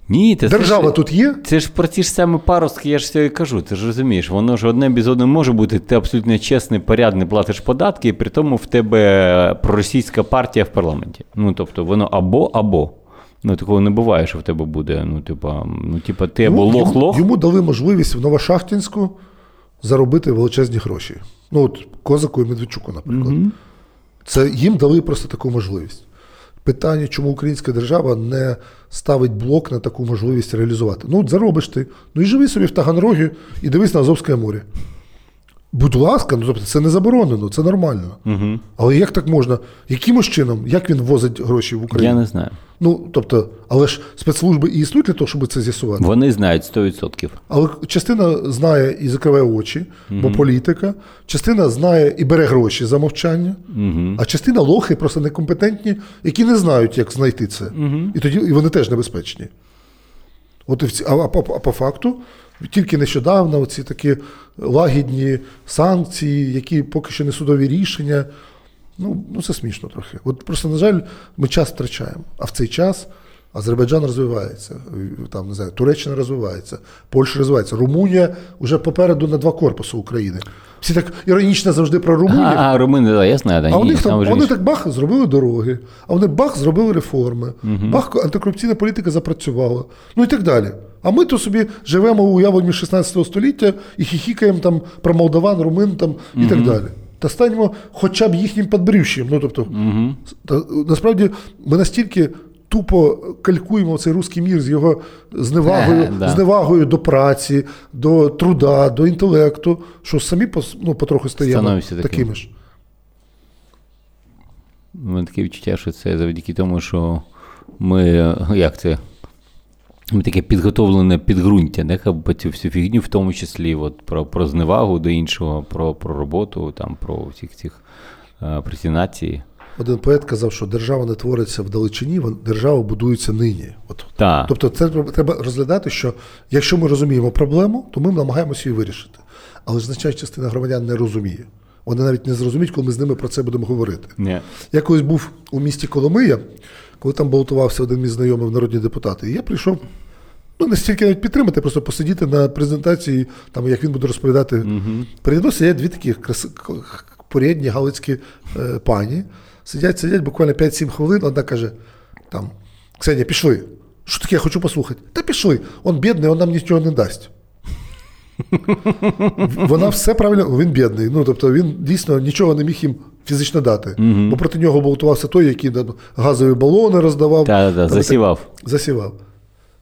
Ні, це Держава ж, тут є. Це ж про ті ж самі паростки, я ж все і кажу. Ти ж розумієш, воно ж одне без одного може бути. Ти абсолютно чесний, порядний, платиш податки, і при тому в тебе проросійська партія в парламенті. Ну тобто воно або або. Ну, такого не буває, що в тебе буде. Ну, типа, ну, типа, ти або Ну, лох-лох. Йому, йому дали можливість в Новошахтинську заробити величезні гроші. Ну, от Козаку і Медведчуку, наприклад. Це їм дали просто таку можливість. Питання, чому українська держава не ставить блок на таку можливість реалізувати. Ну, от заробиш ти. Ну і живи собі в Таганрогі і дивись на Азовське море. Будь ласка, ну тобто це не заборонено, це нормально. Угу. Але як так можна? Якимось чином, як він возить гроші в Україну? Я не знаю. Ну, тобто, але ж спецслужби і існують для того, щоб це з'ясувати. Вони знають 100%. Але частина знає і закриває очі, бо політика, частина знає і бере гроші за мовчання, а частина лохи просто некомпетентні, які не знають, як знайти це. І тоді і вони теж небезпечні. От і в ці, а, а, по- а по факту, тільки нещодавно ці такі лагідні санкції, які поки що не судові рішення. Ну, ну це смішно трохи. От просто, на жаль, ми час втрачаємо. А в цей час Азербайджан розвивається, там, не знаю, Туреччина розвивається, Польща розвивається, Румунія вже попереду на два корпуси України. Всі так іронічно завжди про Румунію. А, а румини, да, я знаю, да, А ні, них там вони так бах зробили дороги, а вони бах зробили реформи, бах антикорупційна політика запрацювала. Ну і так далі. А ми то собі живемо у уявленні 16 століття і хіхікаємо там про молдаван, румин там і так далі. Та станемо хоча б їхнім подбрющим. Ну, тобто, та, насправді ми настільки тупо калькуємо цей руський мір з його зневагою, Е, да. зневагою до праці, до труда, до інтелекту, що самі ну, потроху стаємо Становимося такими. ж. У мене таке відчуття, що це завдяки тому, що ми, як це, таке підготовлене підґрунтя, не, як цю всю фігню, в тому числі от, про, про зневагу до іншого, про, про роботу, там, про всіх цих е, пресінації. Один поет казав, що держава не твориться вдалечині, вон- держава будується нині. От. Так. Тобто, це треба- розглядати, що якщо ми розуміємо проблему, то ми намагаємося її вирішити. Але значна частина громадян не розуміє. Вони навіть не зрозуміють, коли ми з ними про це будемо говорити. Ні. Я колись був у місті Коломия, коли там балотувався один мій знайомий в народні депутати. І я прийшов ну, не стільки навіть підтримати, просто посидіти на презентації, там, як він буде розповідати. Мною сидять дві такі краси, к- порядні галицькі е, пані. Сидять, сидять буквально 5-7 хвилин. Одна каже: там, Ксенія, пішли. Що таке, я хочу послухати. Та пішли. Он бідний, он нам нічого не дасть. Вона все правильно, він бідний. Ну, тобто він дійсно нічого не міг їм фізично дати. Бо проти нього балотувався той, який газові балони роздавав. Та, та, Там, засівав. так, засівав.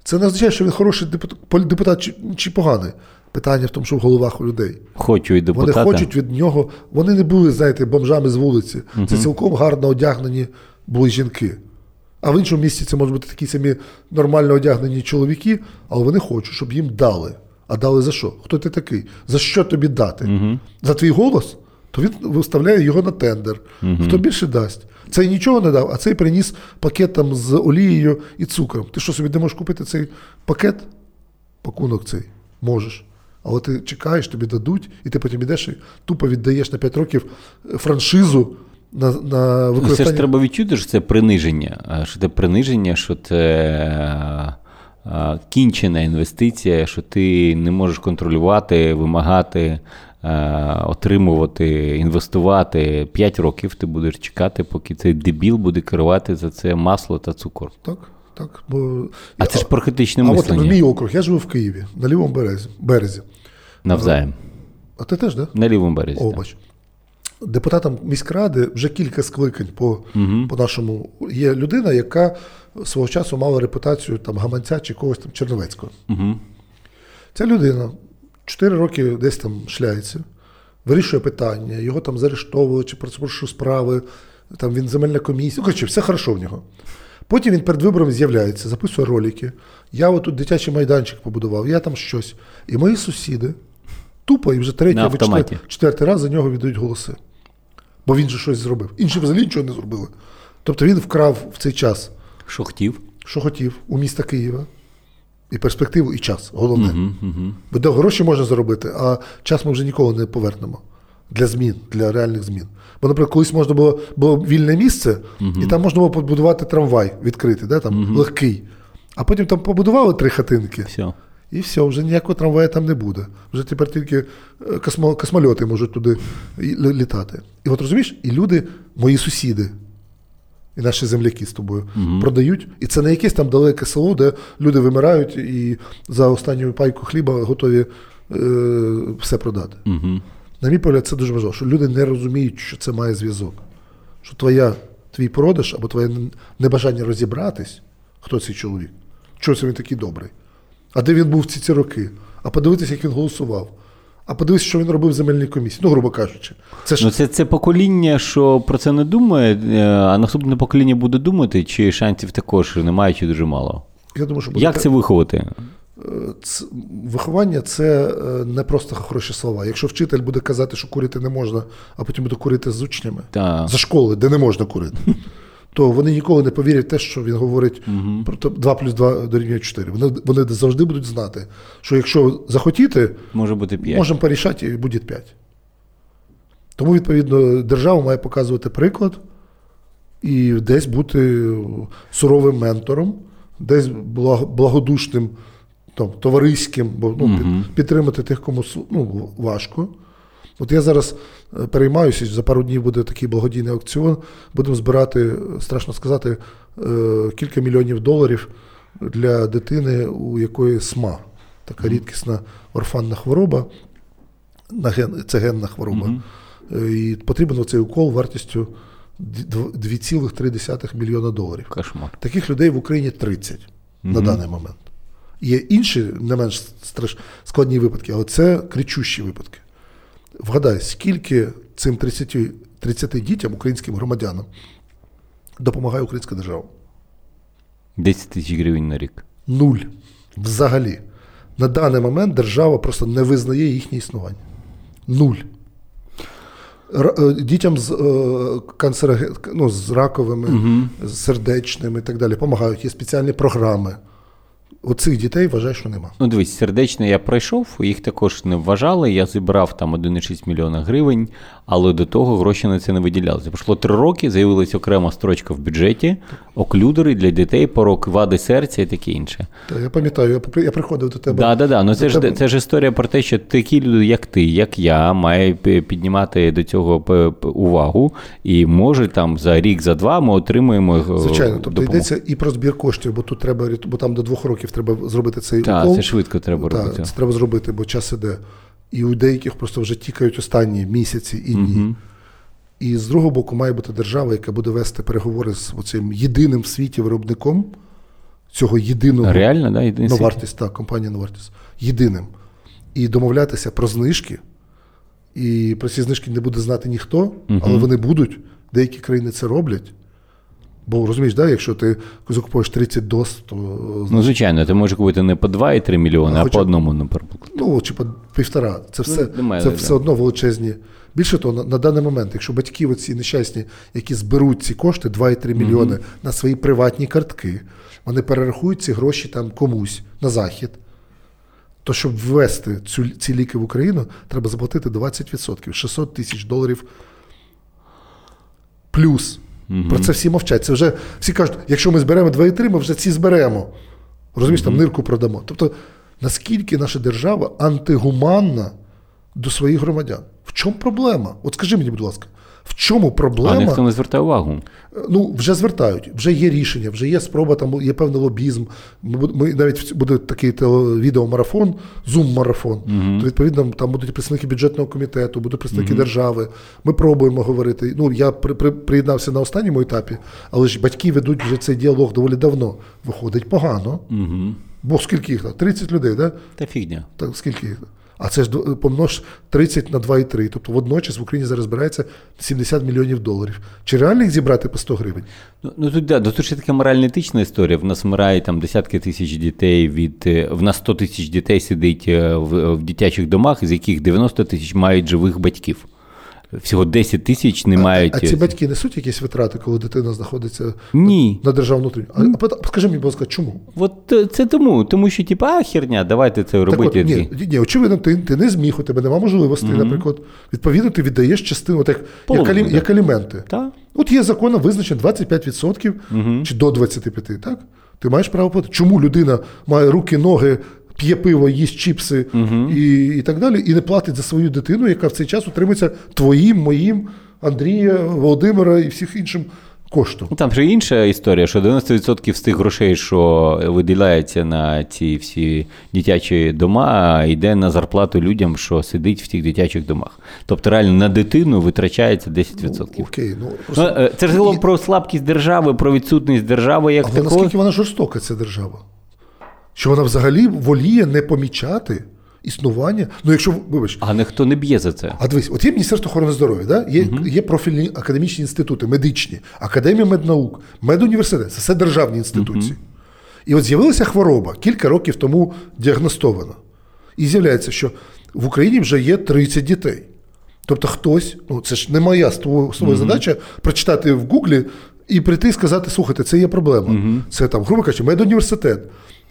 Це не означає, що він хороший депутат, депутат чи, чи поганий. Питання в тому, що в головах у людей. Хочу і Вони хочуть від нього. Вони не були, знаєте, бомжами з вулиці. Це цілком гарно одягнені були жінки. А в іншому місці це можуть бути такі самі нормально одягнені чоловіки, але вони хочуть, щоб їм дали. А дали за що? Хто ти такий? За що тобі дати? За твій голос? То він виставляє його на тендер. Хто більше дасть? Цей нічого не дав, а цей приніс пакет там з олією і цукром. Ти що собі не можеш купити цей пакет? Пакунок цей можеш. Але ти чекаєш, тобі дадуть, і ти потім ідеш і тупо віддаєш на 5 років франшизу на, на Ну, Це ж треба відчути, що це приниження. Що це приниження, що це е, е, кінчена інвестиція, що ти не можеш контролювати, вимагати, е, отримувати, інвестувати. П'ять років ти будеш чекати, поки цей дебіл буде керувати за це масло та цукор. Так, так. Бо... А це ж про критичне а от мислення. в мій округ, я живу в Києві, на лівому березі. березі. Навзаєм. А ти теж? Да? На лівому березі. О, бач. Депутатам міськради вже кілька скликань по, по нашому. Є людина, яка свого часу мала репутацію там гаманця чи когось там Черновецького. Угу. Ця людина 4 роки десь там шляється, вирішує питання, його там заарештовували чи порушує справи, там він земельна комісія. Ну, коротше, все хорошо в нього. Потім він перед вибором з'являється, записує ролики. Я отут дитячий майданчик побудував, я там щось. І мої сусіди тупо і вже третій або четвертий, четвертий раз за нього віддають голоси. Бо він же щось зробив. Інші взагалі нічого не зробили. Тобто він вкрав в цей час, Що хотів? що хотів, у міста Києва. І перспективу, і час. Головне. Угу, угу. Бо де гроші можна заробити, а час ми вже ніколи не повернемо для змін, для реальних змін. Бо, наприклад, колись можна було було вільне місце, і там можна було побудувати трамвай відкритий, да, там, легкий. А потім там побудували три хатинки, Все. і все, вже ніякого трамвая там не буде. Вже тепер тільки е, космо, космольоти можуть туди літати. І от розумієш, і люди, мої сусіди, і наші земляки з тобою продають. І це не якесь там далеке село, де люди вимирають і за останню пайку хліба готові е, все продати. Угу. На мій погляд, це дуже важливо, що люди не розуміють, що це має зв'язок. Що твоя, твій продаж або твоє небажання розібратись, хто цей чоловік, чого це він такий добрий. А де він був ці ці роки? А подивитися, як він голосував. А подивитися, що він робив в земельній комісії. Ну, грубо кажучи. Це ж Ну, це, це покоління, що про це не думає, е, а наступне покоління буде думати, чи шансів також немає, чи дуже мало. я думаю, що буде Як це виховати? Ц- виховання це е, не просто хороші слова. Якщо вчитель буде казати, що курити не можна, а потім буде курити з учнями Та. за школи, де не можна курити, то вони ніколи не повірять в те, що він говорить про 2 плюс 2 дорівнює 4. Вони, вони завжди будуть знати, що якщо захотіти, Може бути п'ять. можемо порішати і буде 5. Тому, відповідно, держава має показувати приклад і десь бути суровим ментором, десь благодушним, там, товариським, бо ну, під, підтримати тих, кому ну, важко. От я зараз е, переймаюся, за пару днів буде такий благодійний аукціон. Будемо збирати, страшно сказати, е, кілька мільйонів доларів для дитини, у якої СМА, така рідкісна орфанна хвороба. Це генна хвороба. Е, І потрібен цей укол вартістю 2,3 мільйона доларів. Кошмар. Таких людей в Україні 30 на даний момент. Є інші не менш складні випадки, але це кричущі випадки. Вгадай, скільки цим 30, 30 дітям, українським громадянам, допомагає українська держава? 10 тисяч гривень на рік. Нуль. Взагалі. На даний момент держава просто не визнає їхнє існування. Нуль. Е, Дітям з, е, канцероген... ну, з раковими, з сердечними і так далі допомагають. Є спеціальні програми. Оцих дітей вважаю, що нема. Ну, дивись, сердечно я пройшов, їх також не вважали. Я зібрав там 1,6 мільйона гривень, але до того гроші на це не виділялися. Пройшло три роки, з'явилася окрема строчка в бюджеті, оклюдери для дітей, порок вади серця і таке інше. Та я пам'ятаю, я, приходив до тебе. Да, да, да. Ну це ж тебе- це ж історія про те, що такі люди, як ти, як я, має піднімати до цього увагу, і може там за рік, за два ми отримуємо е, Звичайно, тобто допомогу. йдеться і про збір коштів, бо тут треба бо там до двох років треба зробити цей Так, укол. це швидко треба Так, робити. це треба зробити, бо час іде. І у деяких просто вже тікають останні місяці і дні. І з другого боку, має бути держава, яка буде вести переговори з цим єдиним в світі виробником цього єдиного Реально, да? Єдиний світ. Так, компанія Новартіс. Єдиним. І домовлятися про знижки. І про ці знижки не буде знати ніхто, але вони будуть. Деякі країни це роблять. Бо розумієш, да, якщо ти закупуєш 30 доз, то Ну, звичайно, ти можеш купити не по 2,3 мільйони, А а, по одному, наприклад. ну, чи по півтора. Це все, немає, це да. все одно величезні. Більше того, на, на даний момент, якщо батьки оці нещасні, які зберуть ці кошти, 2,3 мільйони на свої приватні картки, вони перерахують ці гроші там комусь на захід. То щоб ввести цю, ці ліки в Україну, треба заплатити 20%, 600 тисяч доларів плюс. Про це всі мовчать. Це вже всі кажуть, якщо ми зберемо 2,3, ми вже ці зберемо. Розумієш, там нирку продамо. Тобто, наскільки наша держава антигуманна до своїх громадян? В чому проблема? От скажи мені, будь ласка, в чому А проблема? ніхто не звертає увагу. Ну, вже звертають, вже є рішення, вже є спроба, там є певний лобізм. Ми, ми навіть буде такий відеомарафон, зум-марафон. То відповідно там будуть представники бюджетного комітету, будуть представники держави. Ми пробуємо говорити. Ну я при, при, приєднався на останньому етапі, але ж батьки ведуть вже цей діалог доволі давно. Виходить погано. Угу. Бо скільки їх там? 30 людей, да? Та фігня. Так, скільки їх? А це ж помнож 30 на 2,3. Тобто водночас в Україні зараз збирається 70 мільйонів доларів. Чи реально їх зібрати по 100 гривень? Ну, ну тут, да, тут ще така морально-етична історія. В нас вмирає там десятки тисяч дітей від. е, В нас 100 тисяч дітей сидить е, в, в дитячих домах, з яких 90 тисяч мають живих батьків. Всього 10 тисяч не мають. А ці батьки несуть якісь витрати, коли дитина знаходиться Ні. на державну внутрішню? А, а скажи мені, будь ласка, чому? От е, це тому, тому що, типа, херня, давайте це Так робити. от, ні, ні, очевидно, ти, ти не зміг, у тебе немає можливостей, наприклад. Відповідно, ти віддаєш частину, от як, як, як аліменти. Та? От є законом визначено 25% чи до 25%, так? Ти маєш право платити. Чому людина має руки, ноги, п'є пиво, їсть чіпси і, і так далі, і не платить за свою дитину, яка в цей час утримується твоїм, моїм, Андрія, Володимира і всіх іншим коштом. Ну, Там же інша історія, що 90% з тих грошей, що виділяється на ці всі дитячі дома, йде на зарплату людям, що сидить в тих дитячих домах. Тобто реально на дитину витрачається 10%. Окей, ну Ну, просто. е, Це ж І- про слабкість держави, про відсутність держави як Але такої. наскільки вона жорстока, ця держава? Що вона взагалі воліє не помічати існування. Ну, якщо, вибач, А ніхто не б'є за це. а дивись, от є Міністерство охорони здоров'я, да? є, є профільні академічні інститути, медичні, Академія меднаук, медуніверситет це все державні інституції. І от з'явилася хвороба, кілька років тому діагностована. І з'являється, що в Україні вже є 30 дітей. Тобто хтось, ну це ж не моя з задача прочитати в Гуглі і прийти і сказати: слухайте, це є проблема. Це там, грубо кажучи, медуніверситет.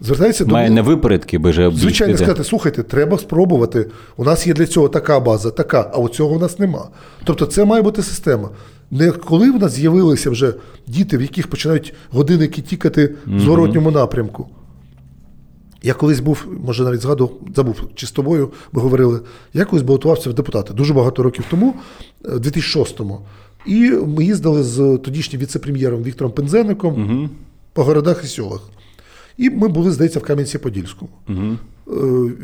Звертається до Має на випередки, би же Звичайно, сказати, слухайте, треба спробувати. У нас є для цього така база, така, а от цього у нас нема. Тобто це має бути система. Не коли в нас з'явилися вже діти, в яких починають годинники тікати в зворотньому напрямку. Я колись був, може навіть згадував, забув, чи з тобою ми говорили, я колись балотувався в депутати дуже багато років тому, е, в 2006-му. І ми їздили з тодішнім віце-прем'єром Віктором Пензенником по городах і селах. І ми були, здається, в Кам'янці-Подільському. Е,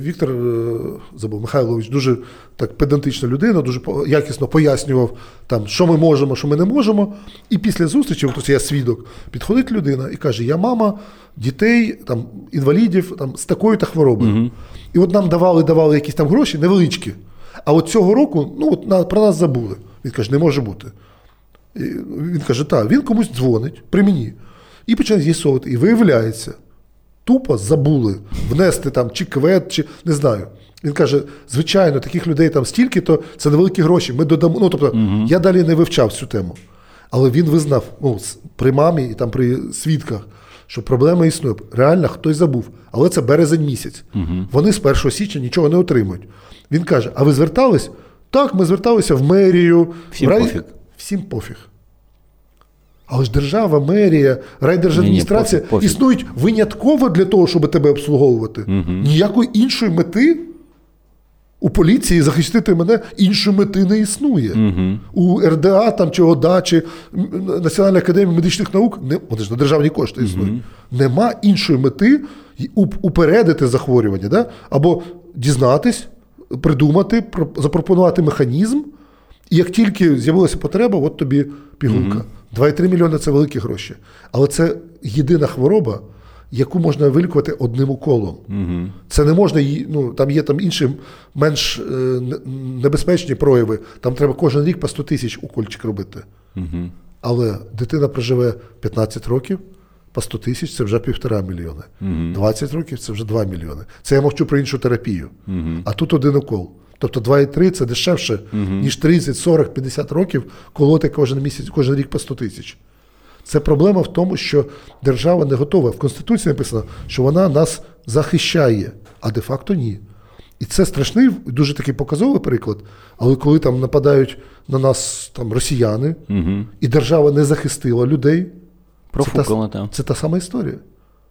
Віктор е, забув Михайлович дуже так педантична людина, дуже якісно пояснював, там, що ми можемо, що ми не можемо. І після зустрічі, ось я свідок, підходить людина і каже: Я мама дітей, там, інвалідів там, з такою та хворобою. І от нам давали, давали якісь там гроші невеличкі. А от цього року ну, от, на, про нас забули. Він каже, не може бути. І він каже, так, він комусь дзвонить при мені. І починає з'ясовувати. І виявляється, тупо забули внести там чи квет, чи не знаю. Він каже: звичайно, таких людей там стільки, то це невеликі гроші. Ми додамо. Ну, тобто, я далі не вивчав цю тему. Але він визнав ну, при мамі і там при свідках, що проблема існує. Реально хтось забув. Але це березень місяць. Вони з 1 січня нічого не отримують. Він каже: А ви звертались? Так, ми зверталися в мерію. Всім в рай... пофіг. Всім пофіг. Але ж держава, мерія, райдержадміністрація пофіг, пофіг. існують винятково для того, щоб тебе обслуговувати. Ніякої іншої мети у поліції захистити мене іншої мети не існує. У РДА там, чи ОДА, чи Національна академія медичних наук, не, вони ж на державні кошти існують. Нема іншої мети упередити захворювання, да? або дізнатись, придумати, запропонувати механізм. І як тільки з'явилася потреба, от тобі пігулка. 2,3 мільйони це великі гроші. Але це єдина хвороба, яку можна вилікувати одним уколом. Це не можна її, ну там є там інші менш е, небезпечні прояви. Там треба кожен рік по 100 тисяч укольчик робити. Але дитина проживе 15 років, по 100 тисяч це вже півтора мільйони. 20 років це вже 2 мільйони. Це я мовчу про іншу терапію. А тут один укол. Тобто 2,3 це дешевше, ніж 30, 40, 50 років колоти кожен місяць, кожен рік по 100 тисяч. Це проблема в тому, що держава не готова. В Конституції написано, що вона нас захищає, а де-факто ні. І це страшний, дуже такий показовий приклад. Але коли там нападають на нас там росіяни, і держава не захистила людей, Профукала це, та, це та сама історія.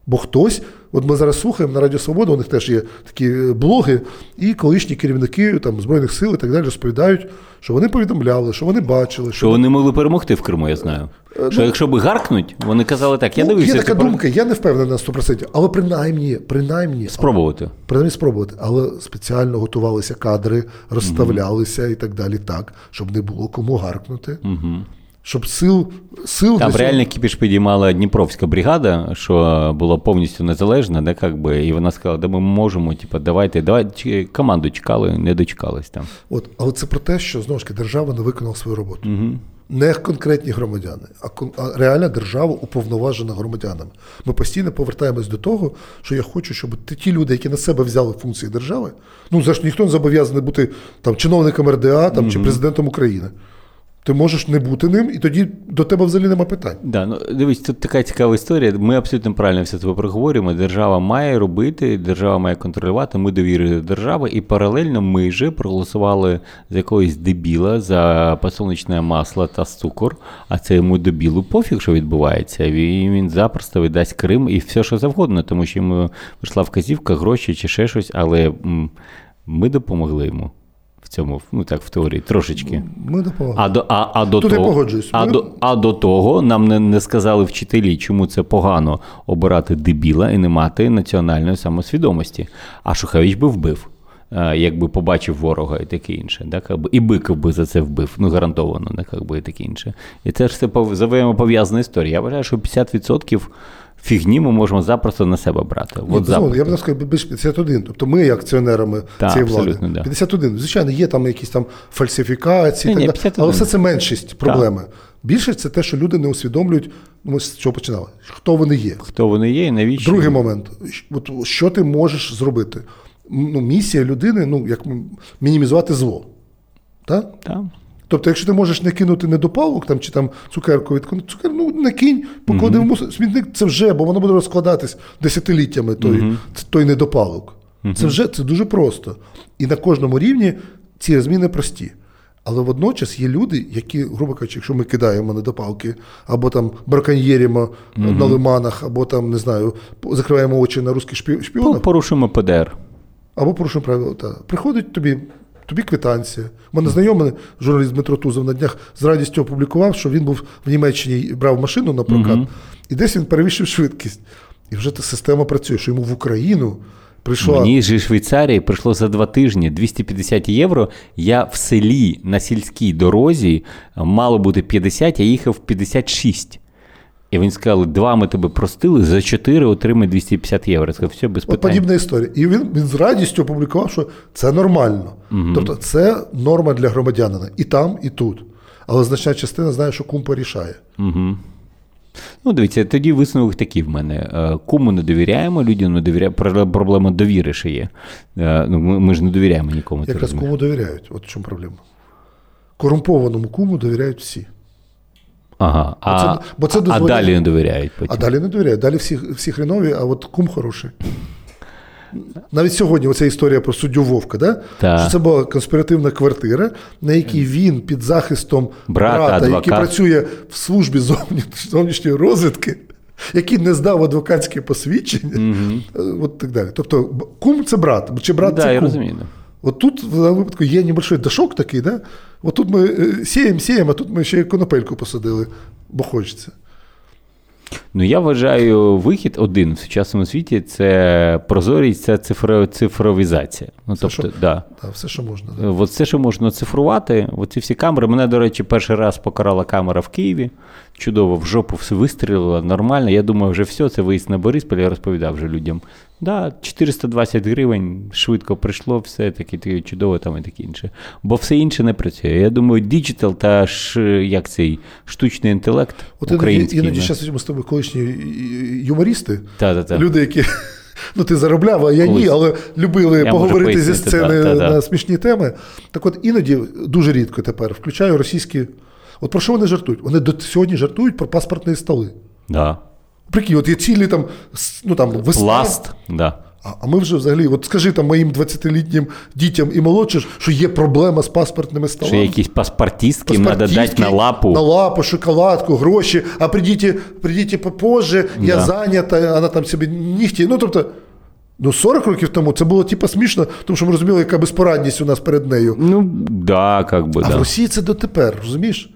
Бо хтось, от ми зараз слухаємо на Радіо Свобода, у них теж є такі е, блоги, і колишні керівники там, Збройних сил і так далі розповідають, що вони повідомляли, що вони бачили, Що вони могли перемогти в Криму, я знаю. Що якщо би гаркнуть, вони казали так, я Е, ну, дивився. є така тепер думка, я не впевнений на 100%, але принаймні, принаймні, Спробувати. принаймні спробувати, але спеціально готувалися кадри, розставлялися і так далі, так, щоб не було кому гаркнути. Щоб сил, сил Там реально кіпіш підіймала Дніпровська бригада, що була повністю незалежна, де, как би, і вона сказала, да ми можемо, типу, давайте, давайте команду чекали, не дочекались там. От, але це про те, що знову ж таки держава не виконала свою роботу. Угу. Не конкретні громадяни, а, реальна держава уповноважена громадянами. Ми постійно повертаємось до того, що я хочу, щоб ті- люди, які на себе взяли функції держави, ну за ж ніхто не зобов'язаний бути там чиновником РДА там, чи президентом України. Ти можеш не бути ним, і тоді до тебе взагалі нема питань. Да, ну дивись, тут така цікава історія. Ми абсолютно правильно все це проговорюємо. Держава має робити, держава має контролювати. Ми довірили до держави, і паралельно ми же проголосували за якогось дебіла за подсолнечне масло та цукор. А це йому дебілу пофіг, що відбувається. Він, він запросто віддасть Крим і все, що завгодно, тому що йому прийшла вказівка, гроші чи ще щось, але ми допомогли йому в цьому, ну так, в теорії, трошечки. Ми допомагаємо. А до, а, а до Тут я того, погоджуюсь. А Ми- до, а до того нам не, не сказали вчителі, чому це погано обирати дебіла і не мати національної самосвідомості. А Шухевич би вбив, е, якби побачив ворога і таке інше. Так? Якби І Биков би за це вбив, ну гарантовано, не як би і таке інше. І це ж все пов- взаємопов'язана історія. Я вважаю, що 50% фігні ми можемо запросто на себе брати. Ні, От безумовно, я б сказав, більш 51. Тобто ми є акціонерами Так, цієї влади. да. 51. Звичайно, є там якісь там фальсифікації, Ні, ні, так далі, але все це меншість проблеми. Більшість це те, що люди не усвідомлюють, ну, ми з чого починали, хто вони є. Хто вони є і навіщо? Другий момент. От, що ти можеш зробити? Ну, місія людини, ну, як мінімізувати зло. Так? Так. Тобто, якщо ти можеш не кинути недопалок там, чи там цукерку від цукер, ну не кинь, поклади в мусор. Смітник це вже, бо воно буде розкладатись десятиліттями той, той недопалок. Це вже це дуже просто. І на кожному рівні ці зміни прості. Але водночас є люди, які, грубо кажучи, якщо ми кидаємо недопалки, або там браконьєримо на лиманах, або там, не знаю, закриваємо очі на русських шпі- шпіонів, Ну, Порушуємо ПДР. або порушуємо правила. Приходить тобі, тобі квитанція. У мене знайомий журналіст Дмитро Тузов на днях з радістю опублікував, що він був в Німеччині і брав машину на прокат, і десь він перевищив швидкість. І вже та система працює, що йому в Україну прийшла. Мені із Швейцарії прийшло за два тижні 250 євро. Я в селі на сільській дорозі мало бути 50, я їхав 56. І він сказали, два ми тебе простили, за чотири отримай 250 євро. Я сказав, все, без От подібна історія. І він, він з радістю опублікував, що це нормально. Тобто це норма для громадянина і там, і тут. Але значна частина знає, що кум порішає. Угу. Ну, дивіться, тоді висновок такий в мене. Е, Кому не довіряємо, людям не довіряємо. Проблема довіри ще є. Е, Ну, ми, ми ж не довіряємо нікому. Якраз кому довіряють. От в чому проблема. Корумпованому куму довіряють всі. Ага. А, це- бо це а далі не довіряють потім. А далі не довіряють. Далі всі, всі хренові, а от кум хороший. Навіть сьогодні оця історія про суддю Вовка, да? Так. що це була конспіративна квартира, на якій він під захистом Брата, брата, який працює в службі зовнішньої розвідки, який не здав адвокатське посвідчення, е, от так далі. Тобто кум це брат, чи брат да, це я розумію. Да. От тут в даному випадку є небольшой дашок такий, да? От тут ми е, сіємо, сіємо, а тут ми ще й конопельку посадили, бо хочеться. Ну, я вважаю, вихід один в сучасному світі це прозорість, це цифро, цифровізація. Ну, тобто, що? да. Так, все, що можна. Да. От все, що можна цифрувати, оці всі камери. Мене, до речі, перший раз покарала камера в Києві. Чудово, в жопу все вистрілило, нормально. Я думаю, вже все, це виїзд на Борисполь, я розповідав вже людям. Да, 420 гривень, швидко прийшло, все таке, таке чудово там і таке інше. Бо все інше не працює. Я думаю, digital та ж, як цей штучний інтелект От український. іноді зараз ми з тобою колишні юмористи, Та-та-та. люди, які. Ну, ти заробляв, а я Колись. ні, але любили Я поговорити зі сцени да, та-да. на смішні теми. Так от іноді дуже рідко тепер включаю російські. От про що вони жартують? Вони до сьогодні жартують про паспортні столи. Да. Прикинь, от є цілі там, ну там весна. Пласт, да. А, а ми вже взагалі, от скажи там моїм 20-літнім дітям і молодшим, що є проблема з паспортними Що столами. якісь паспортистки їм треба дати на лапу. На лапу, шоколадку, гроші, а придіть, придіть попозже, я Да. зайнята, вона там собі нігті. Ну, тобто, ну 40 років тому це було типу смішно, тому що ми розуміли, яка безпорадність у нас перед нею. Ну, да, как би, А да. в Росії це дотепер, розумієш?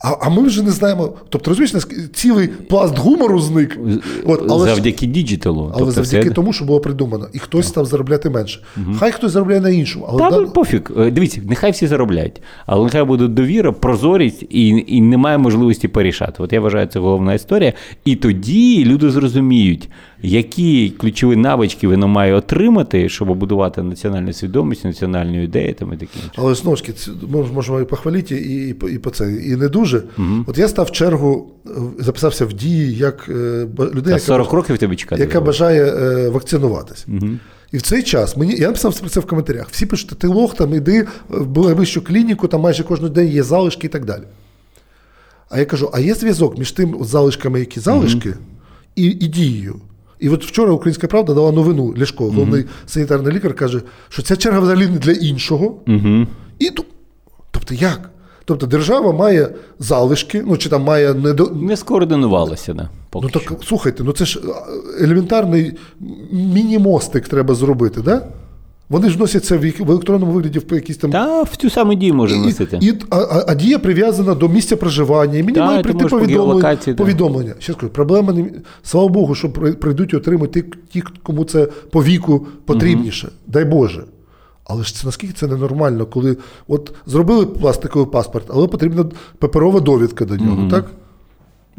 А, а ми вже не знаємо. Тобто, розумієш, цілий пласт гумору зник. От, але Завдяки діджиталу. але тобто завдяки все... тому, що було придумано. І хтось став заробляти менше. Хай хтось заробляє на іншому. Але Та да- ну, пофіг. Е, Дивіться, нехай всі заробляють, але нехай буде довіра, прозорість і, і немає можливості порішати. От я вважаю, це головна історія. І тоді люди зрозуміють, які ключові навички воно має отримати, щоб будувати національну свідомість, національну ідею там і таке. Але знову ж таки, можемо і похвалити, і, і, і по це. І не дуже. От я став в чергу, е, записався в дії як е, людина, А яка, років тебе чекати. яка бажає е, вакцинуватися. І в цей час мені я написав про це в коментарях. Всі пишуть, ти лох, там іди в найближчу клініку, там майже кожен день є залишки і так далі. А я кажу: а є зв'язок між тим залишками, які залишки, і, і дією. І от вчора Українська Правда дала новину Ляшко, головний санітарний лікар, каже, що ця черга взагалі не для іншого. Угу. І тобто як? Тобто держава має залишки, ну чи там має недо... Не скоординувалася, да, поки Ну так що. слухайте, ну це ж елементарний міні-мостик треба зробити, да? Вони ж носять це в, електронному вигляді в якісь там. Та в цю саму дію може І, носити. і, а, а, а дія прив'язана до місця проживання, і мені має прийти повідомлення. повідомлення. Ще скажу, проблема не слава Богу, що при- прийдуть і отримують ті, кому це по віку потрібніше. Дай Боже. Але ж це наскільки це ненормально, коли от зробили пластиковий паспорт, але потрібна паперова довідка до нього, так?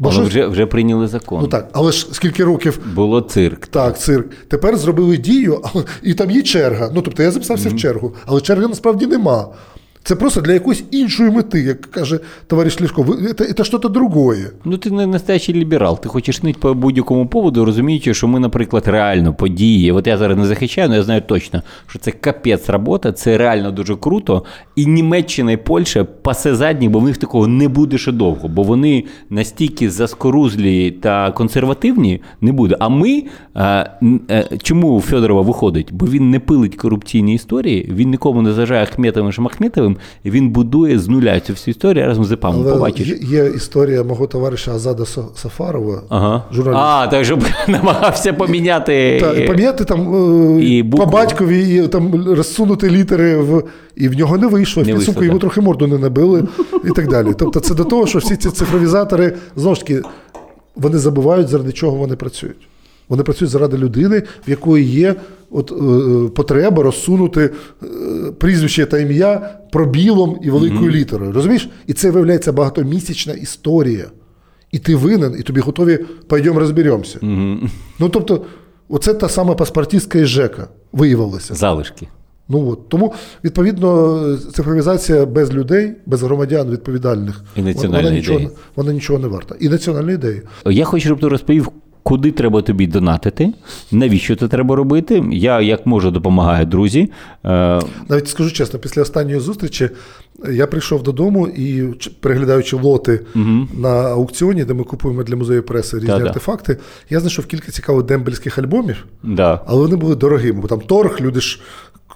Бо Але щось- вже, вже прийняли закон. Ну так, але ж скільки років Було цирк. так, цирк. Тепер зробили дію, але- і там є черга. Ну, тобто я записався в чергу, але черги насправді нема. Це просто для якоїсь іншої мети, як каже товариш Лішко, це, це щось другое. Ну, ти не настоящий ліберал. Ти хочеш ныть по будь-якому поводу, розуміючи, що ми, наприклад, реально події. От я зараз не захищаю, але я знаю точно, що це капець робота, це реально дуже круто. І Німеччина і Польща пасе задні, бо в них такого не буде ще довго, бо вони настільки заскорузлі та консервативні не буде. А ми е, н- е, чому Федорова виходить? Бо він не пилить корупційні історії, він нікому не заважає Ахметовим Шмахметовим, і він будує з нуля цю всю історію разом з ІПАМом. Побачиш. є, є історія мого товариша Азада Сафарова, Ага. журналіста. А, так щоб намагався поміняти. Та, і поміняти там е, І по батькові і там розсунути літери в. І в нього не вийшло. В підсумку вийшло, йому трохи морду не набили і так далі. Тобто, це до того, що всі ці цифровізатори знову ж таки вони забувають, заради чого вони працюють. Вони працюють заради людини, в якої є от, е, потреба розсунути е, прізвище та ім'я пробілом і великою літерою. Розумієш? І це виявляється багатомісячна історія. І ти винен, і тобі готові пойдемо розберемося. Ну тобто, оце та сама паспортистська із ЖЕКа виявилася. Залишки. Ну от тому, відповідно, цифровізація без людей, без громадян відповідальних, І вона- вона нічого, вона нічого не варта. І національної ідеї. Я хочу, щоб ти розповів, куди треба тобі донатити, навіщо це треба робити. Я як можу допомагаю друзі. Е, Навіть скажу чесно, після останньої зустрічі е, я прийшов додому і, переглядаючи лоти на аукціоні, де ми купуємо для музею преси різні Да-да. артефакти, я знайшов кілька цікавих дембельських альбомів, да. але вони були дорогими, бо там торг, люди ж.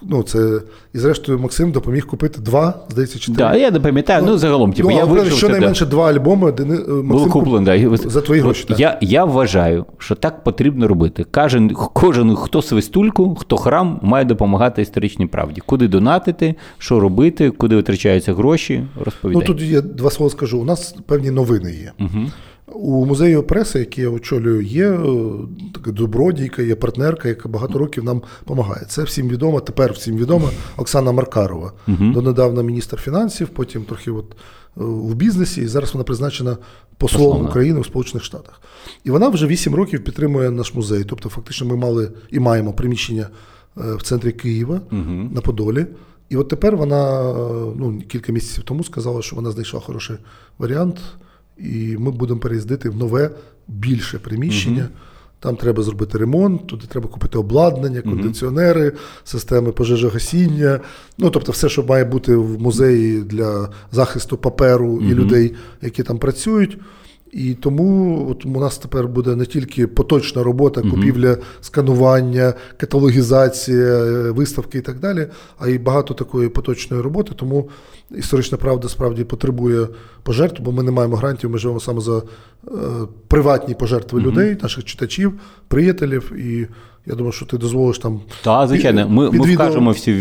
Ну, це, і зрештою Максим допоміг купити два, здається, чи три. Да, я не пам'ятаю, ну, загалом, типу, ну, я вийшов. сюди. щонайменше два альбоми, де не- е, Було Максим куп- да. За твої гроші. так. Я, я вважаю, що так потрібно робити. Кожен, кожен, хто свистульку, хто храм, має допомагати історичній правді. Куди донатити, що робити, куди витрачаються гроші, Ну тут я два слова скажу. У нас певні новини є. Угу. У музею преси, який я очолюю, є е, така добродійка, є партнерка, яка багато років нам допомагає. Це всім відомо, тепер всім відома Оксана Маркарова. Донедавна міністр фінансів, потім трохи от е, в бізнесі, і зараз вона призначена послом Послом. України в Сполучених Штатах. І вона вже 8 років підтримує наш музей. Тобто, фактично, ми мали і маємо приміщення е, в центрі Києва на Подолі. І от тепер вона ну, кілька місяців тому сказала, що вона знайшла хороший варіант, і ми будемо переїздити в нове, більше приміщення. Там треба зробити ремонт, туди треба купити обладнання, кондиціонери, системи пожежогасіння. Ну, тобто, все, що має бути в музеї для захисту паперу і людей, які там працюють. І тому от у нас тепер буде не тільки поточна робота, купівля, сканування, каталогізація, виставки і так далі, а й багато такої поточної роботи. Тому історична правда справді потребує пожертв, бо ми не маємо грантів, ми живемо саме за е, приватні пожертви людей, наших читачів, приятелів. І Я думаю, що ти дозволиш там. Так, звичайно, ми, ми відео- вкажемо всі,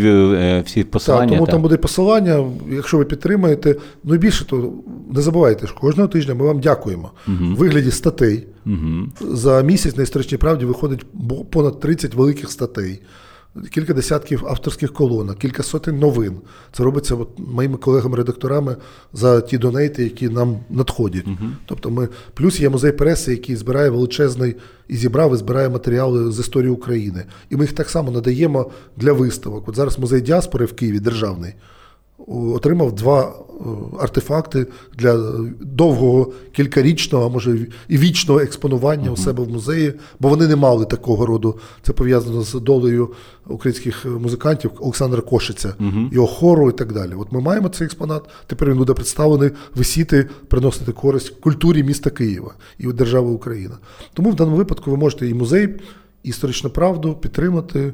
всі посилання. Так, тому та. там буде посилання. Якщо ви підтримаєте, ну і більше, то не забувайте, що кожного тижня ми вам дякуємо. В вигляді статей. За місяць на історичній правді виходить понад 30 великих статей. Кілька десятків авторських колонок, кілька сотень новин. Це робиться от моїми колегами-редакторами за ті донейти, які нам надходять. Тобто ми плюс є музей преси, який збирає величезний і зібрав і збирає матеріали з історії України. І ми їх так само надаємо для виставок. От зараз музей діаспори в Києві державний отримав два е, артефакти для довгого кількарічного, а може і вічного експонування у себе в музеї, бо вони не мали такого роду. Це пов'язано з долею українських е, музикантів Олександра Кошиця, його хору і так далі. От ми маємо цей експонат. Тепер він буде представлений висіти, приносити користь культурі міста Києва і держави Україна. Тому в даному випадку ви можете і музей, і історичну правду підтримати.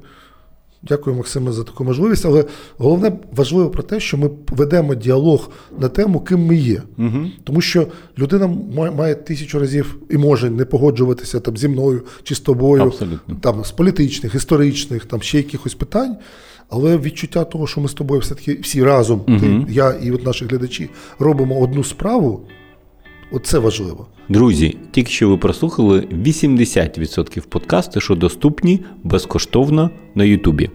Дякую, Максиме, за таку можливість. Але головне важливо про те, що ми ведемо діалог на тему, ким ми є. Угу. Тому що людина ма- має тисячу разів і може не погоджуватися там зі мною чи з тобою, Абсолютно. там з політичних, історичних, там ще якихось питань. Але відчуття того, що ми з тобою все-таки всі разом, ти, я і от наші глядачі, робимо одну справу, оце важливо. Друзі, тільки що ви прослухали 80% подкасту, що доступні безкоштовно на Ютубі.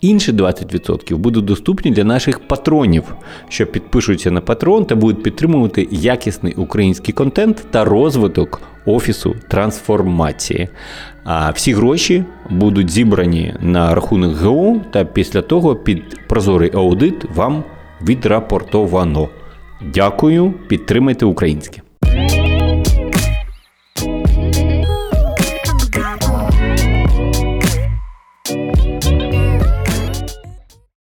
Інші 20% будуть доступні для наших патронів, що підпишуться на патрон та будуть підтримувати якісний український контент та розвиток офісу трансформації. А всі гроші будуть зібрані на рахунок ГО, та після того під прозорий аудит вам відрапортовано. Дякую, підтримайте українське.